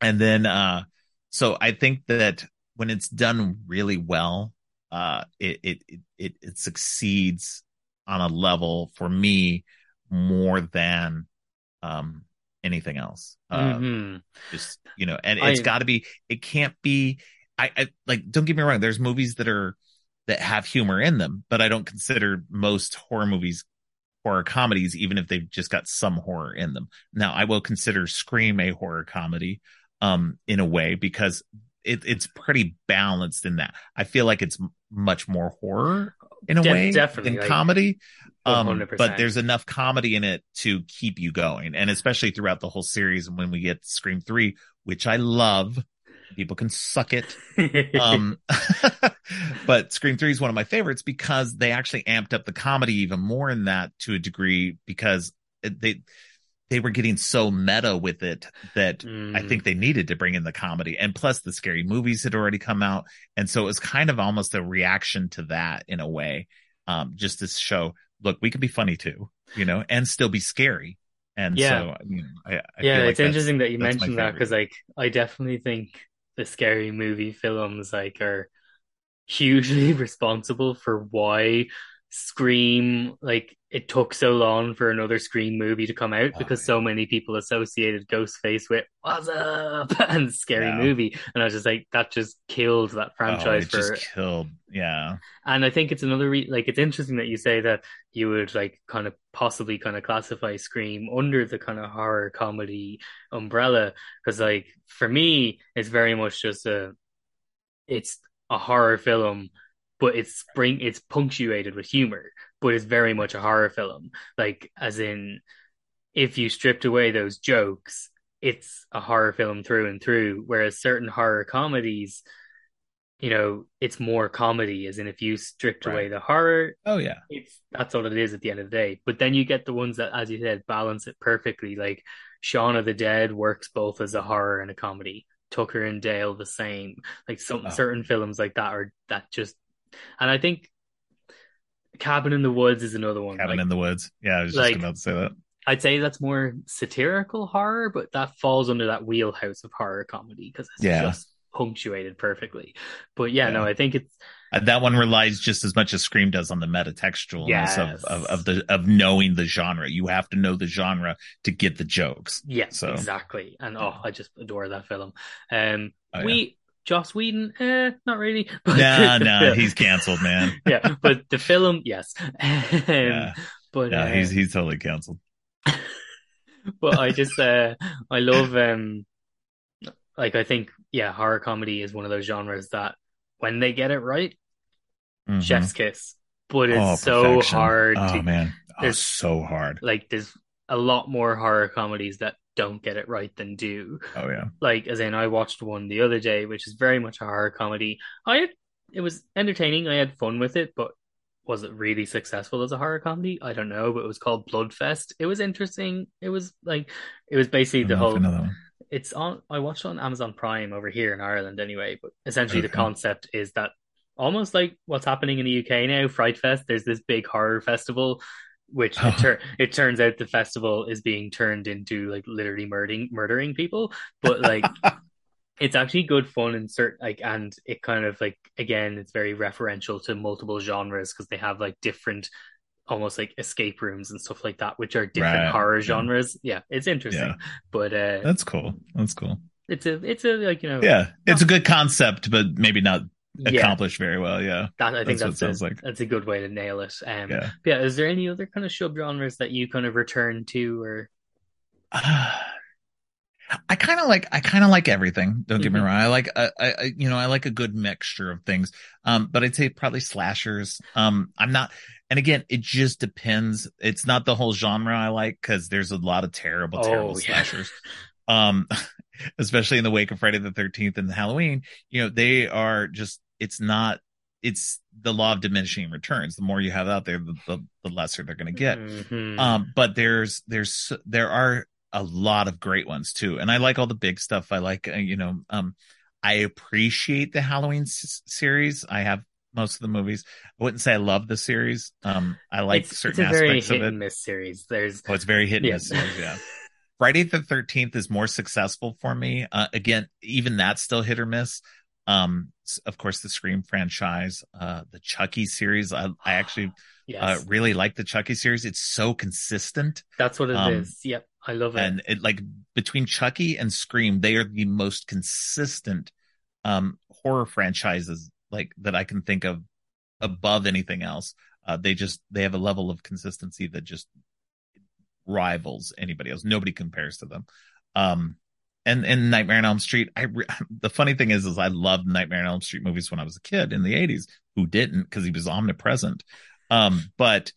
and then uh so i think that when it's done really well uh it it it it, it succeeds on a level for me more than um anything else. Uh Mhm. just you know and it's got to be it can't be I, I like don't get me wrong there's movies that are that have humor in them but i don't consider most horror movies horror comedies even if they've just got some horror in them. Now i will consider scream a horror comedy um in a way because it, it's pretty balanced in that. I feel like it's much more horror in a De- way definitely, than like, comedy um 100%. but there's enough comedy in it to keep you going and especially throughout the whole series and when we get scream 3 which i love people can suck it. Um, but Scream 3 is one of my favorites because they actually amped up the comedy even more in that to a degree because they they were getting so meta with it that mm. I think they needed to bring in the comedy. And plus the scary movies had already come out. And so it was kind of almost a reaction to that in a way. Um, just to show, look, we can be funny too, you know, and still be scary. And yeah. so, you know, I, I yeah, like it's interesting that you mentioned that because like I definitely think the scary movie films like are hugely responsible for why Scream, like it took so long for another Scream movie to come out oh, because yeah. so many people associated Ghostface with "What's up" and scary yeah. movie, and I was just like, that just killed that oh, franchise. Oh, for just killed, yeah. And I think it's another re- like it's interesting that you say that you would like kind of possibly kind of classify Scream under the kind of horror comedy umbrella because like for me, it's very much just a it's a horror film but it's spring it's punctuated with humor, but it's very much a horror film. Like as in if you stripped away those jokes, it's a horror film through and through. Whereas certain horror comedies, you know, it's more comedy, as in if you stripped right. away the horror, oh yeah, it's that's all it is at the end of the day. But then you get the ones that, as you said, balance it perfectly. Like Shaun of the Dead works both as a horror and a comedy. Tucker and Dale the same. Like some oh. certain films like that are that just and I think Cabin in the Woods is another one. Cabin like, in the Woods. Yeah, I was just like, about to say that. I'd say that's more satirical horror, but that falls under that wheelhouse of horror comedy because it's yeah. just punctuated perfectly. But yeah, yeah, no, I think it's uh, that one relies just as much as Scream does on the metatextualness yes. of, of, of the of knowing the genre. You have to know the genre to get the jokes. Yes, so. exactly. And oh, I just adore that film. Um, oh, we Joss Whedon, eh, not really. But nah, nah, he's canceled, man. yeah, but the film, yes. um, yeah, but yeah, uh, he's he's totally canceled. but I just, uh, I love, um, like I think, yeah, horror comedy is one of those genres that when they get it right, mm-hmm. chef's kiss. But it's oh, so hard. Oh to, man, oh, it's so hard. Like there's a lot more horror comedies that don't get it right than do. Oh yeah. Like as in I watched one the other day which is very much a horror comedy. I had, it was entertaining. I had fun with it, but was it really successful as a horror comedy? I don't know, but it was called Bloodfest. It was interesting. It was like it was basically the whole it's on I watched it on Amazon Prime over here in Ireland anyway, but essentially okay. the concept is that almost like what's happening in the UK now, Fright Fest, there's this big horror festival which oh. it, tur- it, turns out the festival is being turned into like literally murdering murdering people but like it's actually good fun and certain like and it kind of like again it's very referential to multiple genres because they have like different almost like escape rooms and stuff like that which are different right. horror genres yeah. yeah it's interesting yeah. but uh that's cool that's cool it's a it's a like you know yeah it's a good concept but maybe not accomplished yeah. very well. Yeah, that, I think that's, that's a, like. That's a good way to nail it. Um, yeah. yeah. Is there any other kind of subgenres that you kind of return to, or? Uh, I kind of like I kind of like everything. Don't get mm-hmm. me wrong. I like I, I you know I like a good mixture of things. Um, but I'd say probably slashers. Um, I'm not. And again, it just depends. It's not the whole genre I like because there's a lot of terrible, oh, terrible yeah. slashers. Um, especially in the wake of Friday the 13th and Halloween, you know, they are just, it's not, it's the law of diminishing returns. The more you have out there, the, the, the lesser they're going to get. Mm-hmm. Um, but there's, there's, there are a lot of great ones too. And I like all the big stuff. I like, uh, you know, um, I appreciate the Halloween s- series. I have most of the movies. I wouldn't say I love the series. Um, I like it's, certain it's a aspects very hit of it. And miss series. There's oh, it's very hit and yeah. miss series. Yeah. Friday the 13th is more successful for me. Uh, again, even that's still hit or miss. Um, of course, the Scream franchise, uh, the Chucky series. I, I actually uh, yes. uh, really like the Chucky series. It's so consistent. That's what it um, is. Yep. I love it. And it like between Chucky and Scream, they are the most consistent um, horror franchises like that I can think of above anything else. Uh, they just they have a level of consistency that just rivals anybody else. Nobody compares to them. Um, and and Nightmare on Elm Street. I re- the funny thing is, is I loved Nightmare on Elm Street movies when I was a kid in the '80s. Who didn't? Because he was omnipresent. Um, but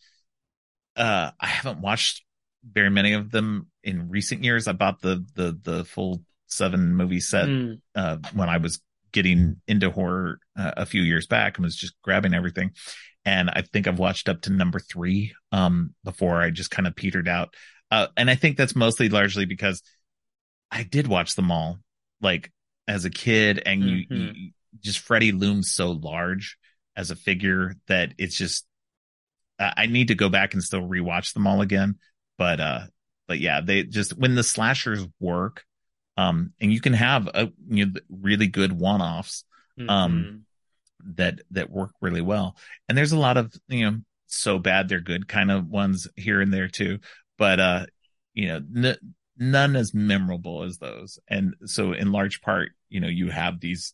uh, I haven't watched very many of them in recent years. I bought the the the full seven movie set Mm. uh, when I was getting into horror uh, a few years back and was just grabbing everything. And I think I've watched up to number three um, before I just kind of petered out. Uh, and I think that's mostly largely because I did watch them all like as a kid, and you, Mhm. you just Freddy looms so large as a figure that it's just I I need to go back and still rewatch them all again. But uh, but yeah, they just when the slashers work, um, and you can have a you know really good one offs Um, Mhm. that that work really well. And there's a lot of you know so bad they're good kind of ones here and there too. But uh, you know, n- none as memorable as those. And so in large part, you know, you have these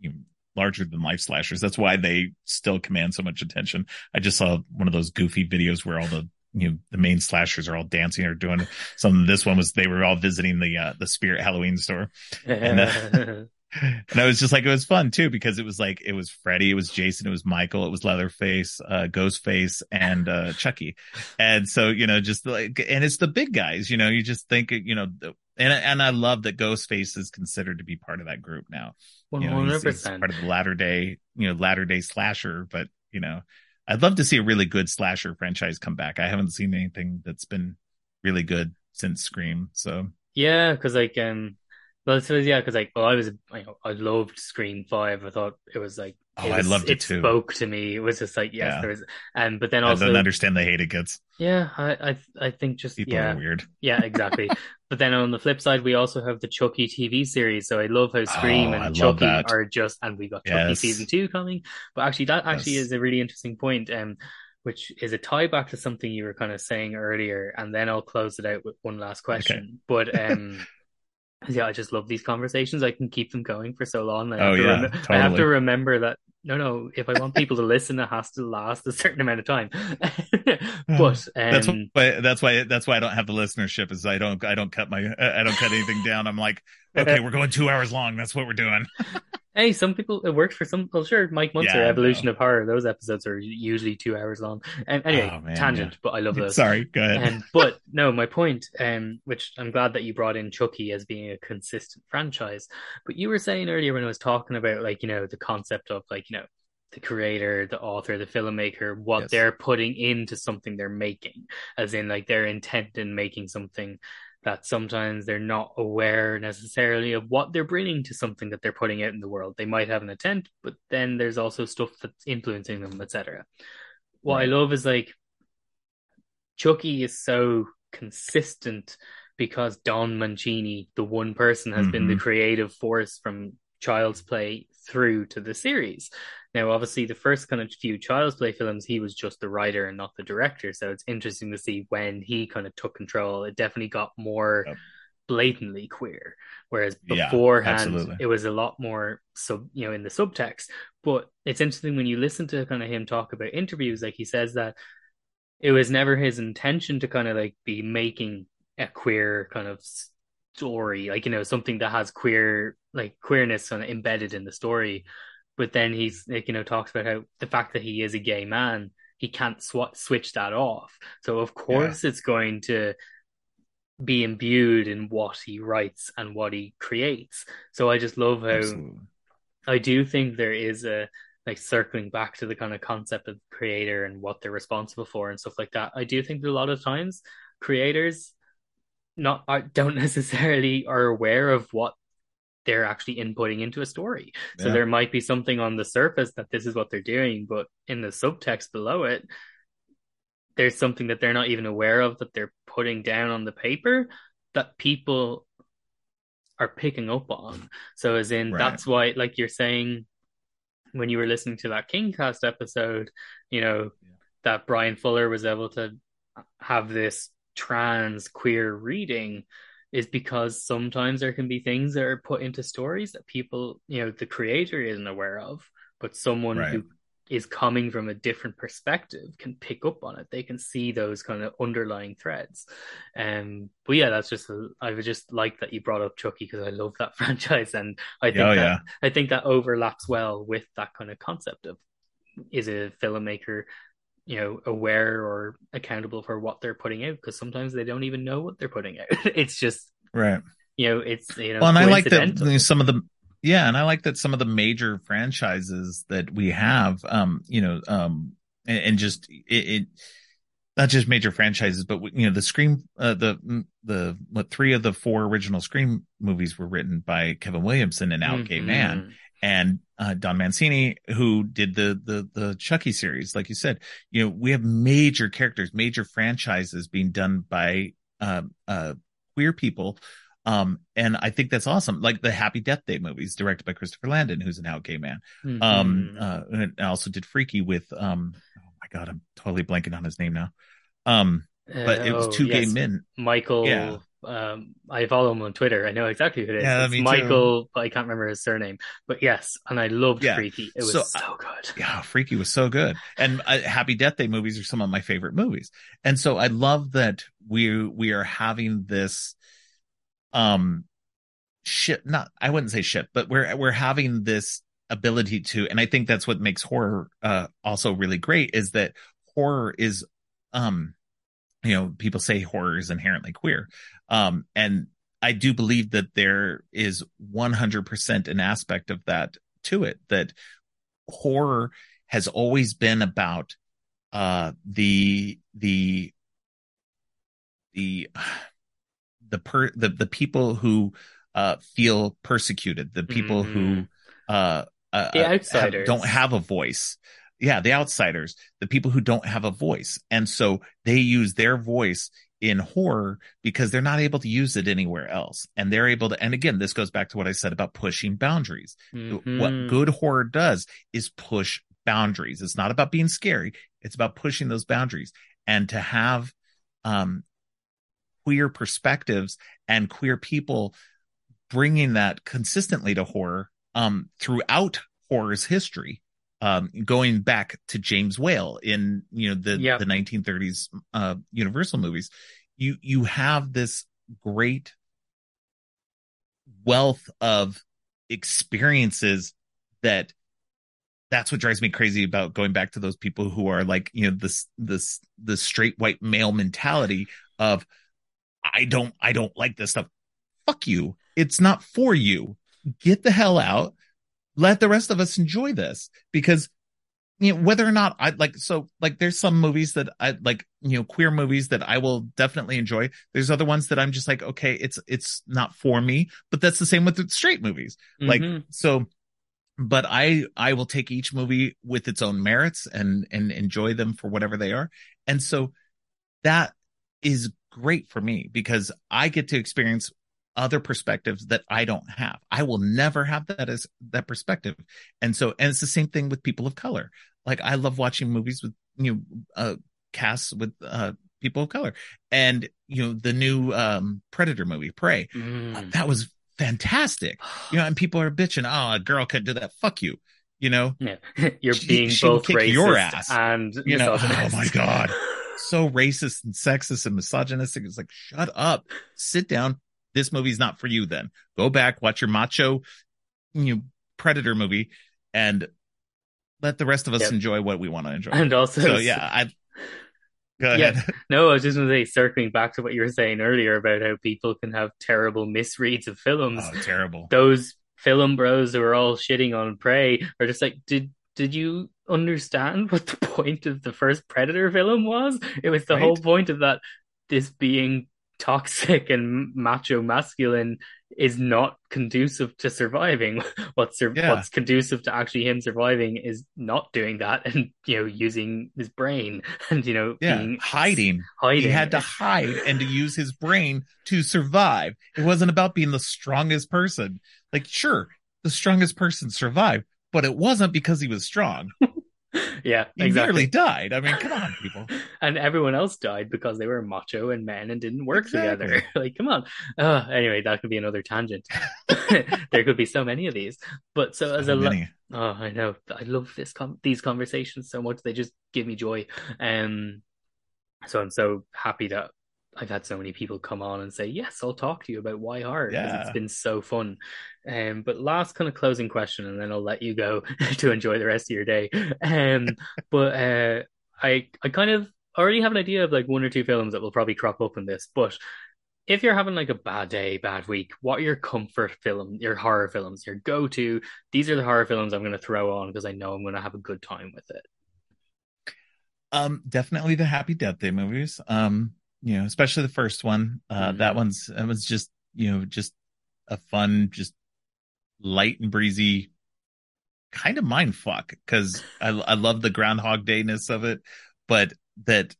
you know, larger than life slashers. That's why they still command so much attention. I just saw one of those goofy videos where all the you know the main slashers are all dancing or doing something. This one was they were all visiting the uh, the Spirit Halloween store. and, uh, and I was just like, it was fun too because it was like it was Freddy, it was Jason, it was Michael, it was Leatherface, uh, Ghostface, and uh, Chucky, and so you know, just like, and it's the big guys, you know, you just think, you know, the- and and I love that Ghostface is considered to be part of that group now. He's, hundred percent. part of the latter day, you know, latter day slasher, but you know, I'd love to see a really good slasher franchise come back. I haven't seen anything that's been really good since Scream, so Yeah, because like um, well, so yeah, because like well, I was you know I loved Scream Five. I thought it was like Oh, it I was- loved it it too. spoke to me. It was just like yes, Yeah. there was, um, but then also, I don't understand the hate it gets. yeah, I I I think just People yeah are weird. yeah exactly. but then on the flip side, we also have the Chucky TV series. So I love how Scream Oh, and love Chucky are just, and we got Chucky Yes. season two coming. But actually, that actually Yes. is a really interesting point. Um. Which is a tie back to something you were kind of saying earlier, and then I'll close it out with one last question. But um, yeah, I just love these conversations. I can keep them going for so long. I have Oh, to yeah, rem- I have to remember that. No, no. If I want people to listen, it has to last a certain amount of time. but um, that's why that's why that's why I don't have the listenership is I don't I don't cut my I don't cut anything down. I'm like, okay, we're going two hours long. That's what we're doing. hey, some people it works for some. Well, sure, Mike Muncer, Yeah, Evolution of Horror. Those episodes are usually two hours long. And anyway, Oh, man, tangent, but I love those. Sorry, go ahead. Um, but no, my point, um, which I'm glad that you brought in Chucky as being a consistent franchise. But you were saying earlier when I was talking about like, you know, the concept of like, you know, the creator, the author, the filmmaker, what Yes. they're putting into something they're making, as in like their intent in making something that sometimes they're not aware necessarily of what they're bringing to something that they're putting out in the world. They might have an intent, but then there's also stuff that's influencing them, etc. What I love is like Chucky is so consistent because Don Mancini, the one person, has been the Mhm. creative force from Child's Play through to the series. Now, obviously, the first kind of few Child's Play films, he was just the writer and not the director. So it's interesting to see when he kind of took control. It definitely got more Yep. blatantly queer, whereas beforehand absolutely. it was a lot more sub, you know, in the subtext. But it's interesting when you listen to kind of him talk about interviews, like he says that it was never his intention to kind of like be making a queer kind of story, like you know, something that has queer like queerness kind of embedded in the story. But then he's like you know talks about how the fact that he is a gay man, he can't sw- switch that off. So of course it's going to be imbued in what he writes and what he creates. So I just love how Absolutely. I do think there is a like circling back to the kind of concept of creator and what they're responsible for and stuff like that. I do think that a lot of times creators not are, don't necessarily are aware of what they're actually inputting into a story. So there might be something on the surface that this is what they're doing, but in the subtext below it, there's something that they're not even aware of that they're putting down on the paper that people are picking up on. So as in Right. that's why like you're saying when you were listening to that Kingcast episode, you know, Yeah. that Bryan Fuller was able to have this trans queer reading is because sometimes there can be things that are put into stories that people, you know, the creator isn't aware of, but someone Right. who is coming from a different perspective can pick up on it. They can see those kind of underlying threads. Um, but yeah, that's just a, I would just like that you brought up Chucky because I love that franchise, and I think Oh, that yeah. I think that overlaps well with that kind of concept of is a filmmaker, you know, aware or accountable for what they're putting out because sometimes they don't even know what they're putting out. it's just Right. you know, it's you know. Well, and I like that some of the yeah, and I like that some of the major franchises that we have, um, you know, um, and, and just it, it, not just major franchises, but you know, the Scream, uh, the the what three of the four original Scream movies were written by Kevin Williamson and Al mm-hmm. Gay Man, and uh, Don Mancini, who did the the the Chucky series, like you said, you know, we have major characters, major franchises being done by uh, uh, queer people um, and I think that's awesome. Like the Happy Death Day movies directed by Christopher Landon, who's an out gay man. Mm-hmm. Um, uh, and I also did Freaky with, um, oh my God, I'm totally blanking on his name now. Um, but it was two yes. gay men. Michael, yeah. Um, I follow him on Twitter. I know exactly who it is. Yeah, it's Michael, too. but I can't remember his surname. But yes, and I loved yeah. Freaky. It was so, so, good. Yeah, Freaky was so good. And uh, Happy Death Day movies are some of my favorite movies. And so I love that we we are having this um shit not I wouldn't say shit, but we're we're having this ability to and I think that's what makes horror uh also really great is that horror is um you know people say horror is inherently queer um and I do believe that there is 100% an aspect of that to it that horror has always been about uh the the the the per the, the people who uh feel persecuted, the people mm-hmm. who uh, uh the outsiders have, don't have a voice. Yeah, the outsiders, the people who don't have a voice. And so they use their voice in horror because they're not able to use it anywhere else. And they're able to, and again, this goes back to what I said about pushing boundaries. Mm-hmm. What good horror does is push boundaries. It's not about being scary. It's about pushing those boundaries and to have, um, queer perspectives and queer people bringing that consistently to horror um, throughout horror's history um, going back to James Whale in you know the yep. the 1930s uh, Universal movies, you you have this great wealth of experiences that that's what drives me crazy about going back to those people who are like you know this this the straight white male mentality of I don't, I don't like this stuff. Fuck you. It's not for you. Get the hell out. Let the rest of us enjoy this because you know, whether or not I like, so like there's some movies that I like, you know, queer movies that I will definitely enjoy. There's other ones that I'm just like, okay, it's, it's not for me, but that's the same with the straight movies. Mm-hmm. Like, so, but I, I will take each movie with its own merits and, and enjoy them for whatever they are. And so that is great for me because I get to experience other perspectives that I don't have. I will never have that as that perspective. And so, and it's the same thing with people of color. Like I love watching movies with, you know, uh, casts with, uh, people of color and, you know, the new, um, Predator movie, Prey, mm. uh, that was fantastic. You know, and people are bitching, oh, a girl could do that. Fuck you. You know, yeah. you're being she, both racist your ass. and you know, oh my God so racist and sexist and misogynistic. It's like, shut up, sit down. This movie's not for you. Then go back, watch your macho, you know, predator movie, and let the rest of us yep. enjoy what we want to enjoy. And also, so yeah, I. Go ahead. Yeah. No, I was just going to say, circling back to what you were saying earlier about how people can have terrible misreads of films. Oh, terrible. Those film bros who are all shitting on Prey are just like, did did you understand what the point of the first Predator film was? It was the right? whole point of that this being toxic and macho masculine is not conducive to surviving. What's sur- yeah. what's conducive to actually him surviving is not doing that and you know using his brain and you know yeah hiding. Hiding. He had to hide and to use his brain to survive. It wasn't about being the strongest person. Like sure, the strongest person survived, but it wasn't because he was strong. yeah, he exactly. nearly died. I mean, come on, people. and everyone else died because they were macho and men and didn't work exactly. together. like, come on. Uh, anyway, that could be another tangent. there could be so many of these. But so, so as a many. oh, I know, I love this com- these conversations so much. They just give me joy. Um, so I'm so happy that I've had so many people come on and say, "Yes, I'll talk to you about why horror." Yeah. It's been so fun. Um, but last kind of closing question, and then I'll let you go to enjoy the rest of your day. Um, but uh, I I kind of already have an idea of like one or two films that will probably crop up in this. But if you're having like a bad day, bad week, what are your comfort film, your horror films, your go-to? These are the horror films I'm going to throw on because I know I'm going to have a good time with it. Um, definitely the Happy Death Day movies. Um, you know, especially the first one. Uh, mm-hmm. that one's it was just you know just a fun, just light and breezy kind of mind fuck because I I love the Groundhog Dayness of it, but that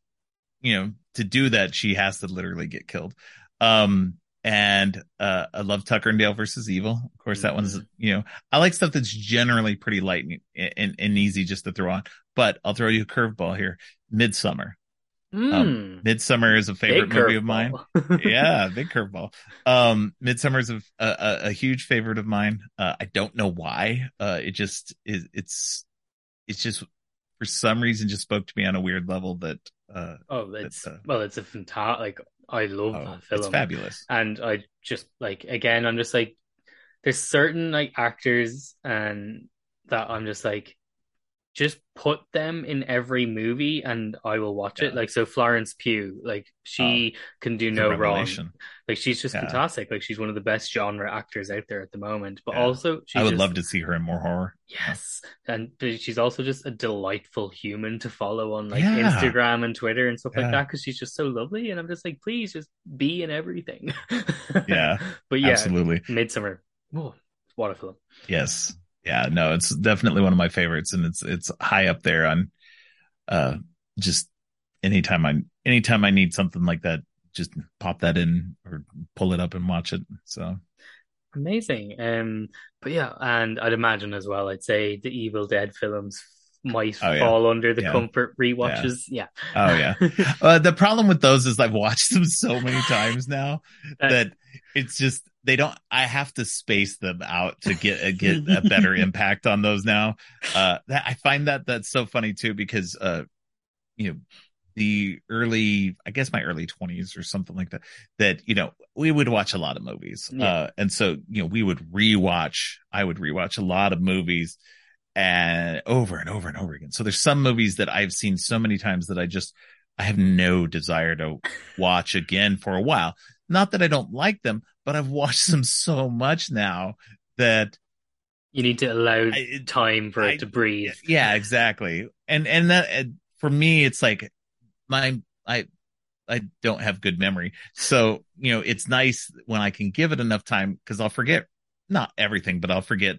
you know to do that she has to literally get killed. Um, and uh, I love Tucker and Dale versus Evil. Of course, that mm-hmm. one's you know I like stuff that's generally pretty light and, and, and easy just to throw on. But I'll throw you a curveball here. Midsommar. Mm. Um, Midsommar is a favorite movie of mine. yeah, big curveball. Um, Midsommar is a, a, a, huge favorite of mine. Uh, I don't know why. Uh, it just is. It's it's just for some reason just spoke to me on a weird level that. Uh, oh, it's uh, well, it's a fantastic. Like I love oh, that film. It's fabulous. And I just like again, I'm just like, there's certain like actors and that I'm just like, just put them in every movie and I will watch yeah. it. Like so Florence Pugh, like she oh, can do no wrong. Like she's just yeah. fantastic. Like she's one of the best genre actors out there at the moment. But yeah. also I would just, love to see her in more horror. Yes. And she's also just a delightful human to follow on like Instagram and Twitter and stuff like that because she's just so lovely. And I'm just like, please just be in everything. yeah. But yeah, absolutely. Midsommar. Oh, what a film. Yes yeah, no, it's definitely one of my favorites, and it's it's high up there on uh just anytime I anytime I need something like that, just pop that in or pull it up and watch it. So amazing. Um, but yeah, and I'd imagine as well. I'd say the Evil Dead films might oh, yeah. fall under the yeah. comfort rewatches. Yeah. yeah. Oh yeah. uh, the problem with those is I've watched them so many times now uh, that it's just they don't. I have to space them out to get a, get a better impact on those now. Uh, that I find that that's so funny too because uh, you know the early i guess my early 20s or something like that that you know we would watch a lot of movies yeah. uh and so you know we would rewatch i would rewatch a lot of movies and over and over and over again. So there's some movies that I've seen so many times that I just I have no desire to watch again for a while. Not that I don't like them, but I've watched them so much now that you need to allow I, time for I, it to breathe. Yeah, exactly. And and that for me, it's like my I I don't have good memory, so you know it's nice when I can give it enough time because I'll forget not everything, but I'll forget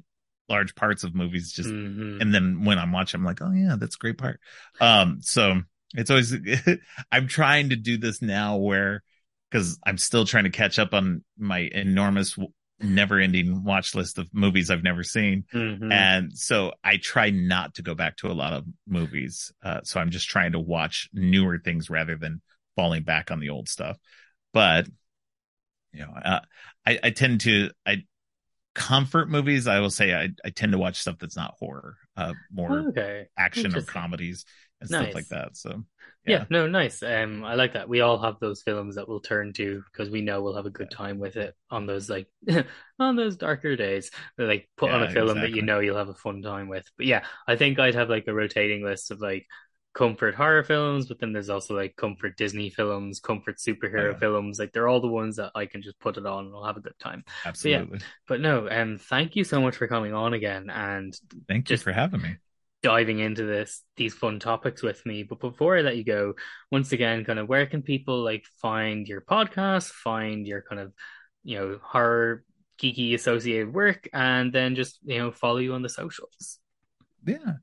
large parts of movies just mm-hmm. and then when I'm watching I'm like, "Oh yeah, that's a great part." Um so it's always I'm trying to do this now where cuz I'm still trying to catch up on my enormous never-ending watch list of movies I've never seen. Mm-hmm. And so I try not to go back to a lot of movies. Uh, so I'm just trying to watch newer things rather than falling back on the old stuff. But you know, uh, I, I tend to I comfort movies, I will say I, I tend to watch stuff that's not horror, uh, more okay. action or comedies and nice. stuff like that. So yeah. yeah. no, nice. Um, I like that. We all have those films that we'll turn to because we know we'll have a good time with it on those like on those darker days. Like put yeah, on a film exactly. that you know you'll have a fun time with. But yeah, I think I'd have like a rotating list of like comfort horror films, but then there's also like comfort Disney films, comfort superhero oh, yeah. films. Like they're all the ones that I can just put it on and I'll have a good time. Absolutely. But, yeah, but no, and um, thank you so much for coming on again and thank you for having me. Diving into this these fun topics with me. But before I let you go, once again, kind of where can people like find your podcast, find your kind of you know horror geeky associated work, and then just you know follow you on the socials. Yeah.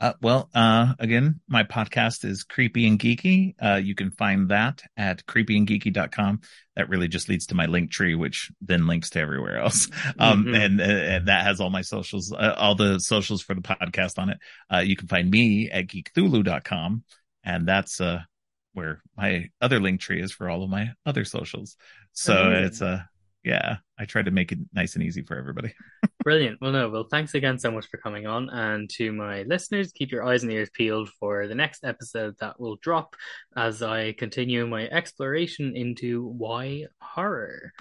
Uh, well, uh, again, my podcast is Creepy and Geeky. Uh, you can find that at creepyandgeeky.com. That really just leads to my link tree, which then links to everywhere else. Um, mm-hmm. and, uh, and, that has all my socials, uh, all the socials for the podcast on it. Uh, you can find me at geekthulhu.com. And that's, where my other link tree is for all of my other socials. So mm-hmm. it's a, yeah, I try to make it nice and easy for everybody. Brilliant. Well, no, well, thanks again so much for coming on. And to my listeners, keep your eyes and ears peeled for the next episode that will drop as I continue my exploration into why horror.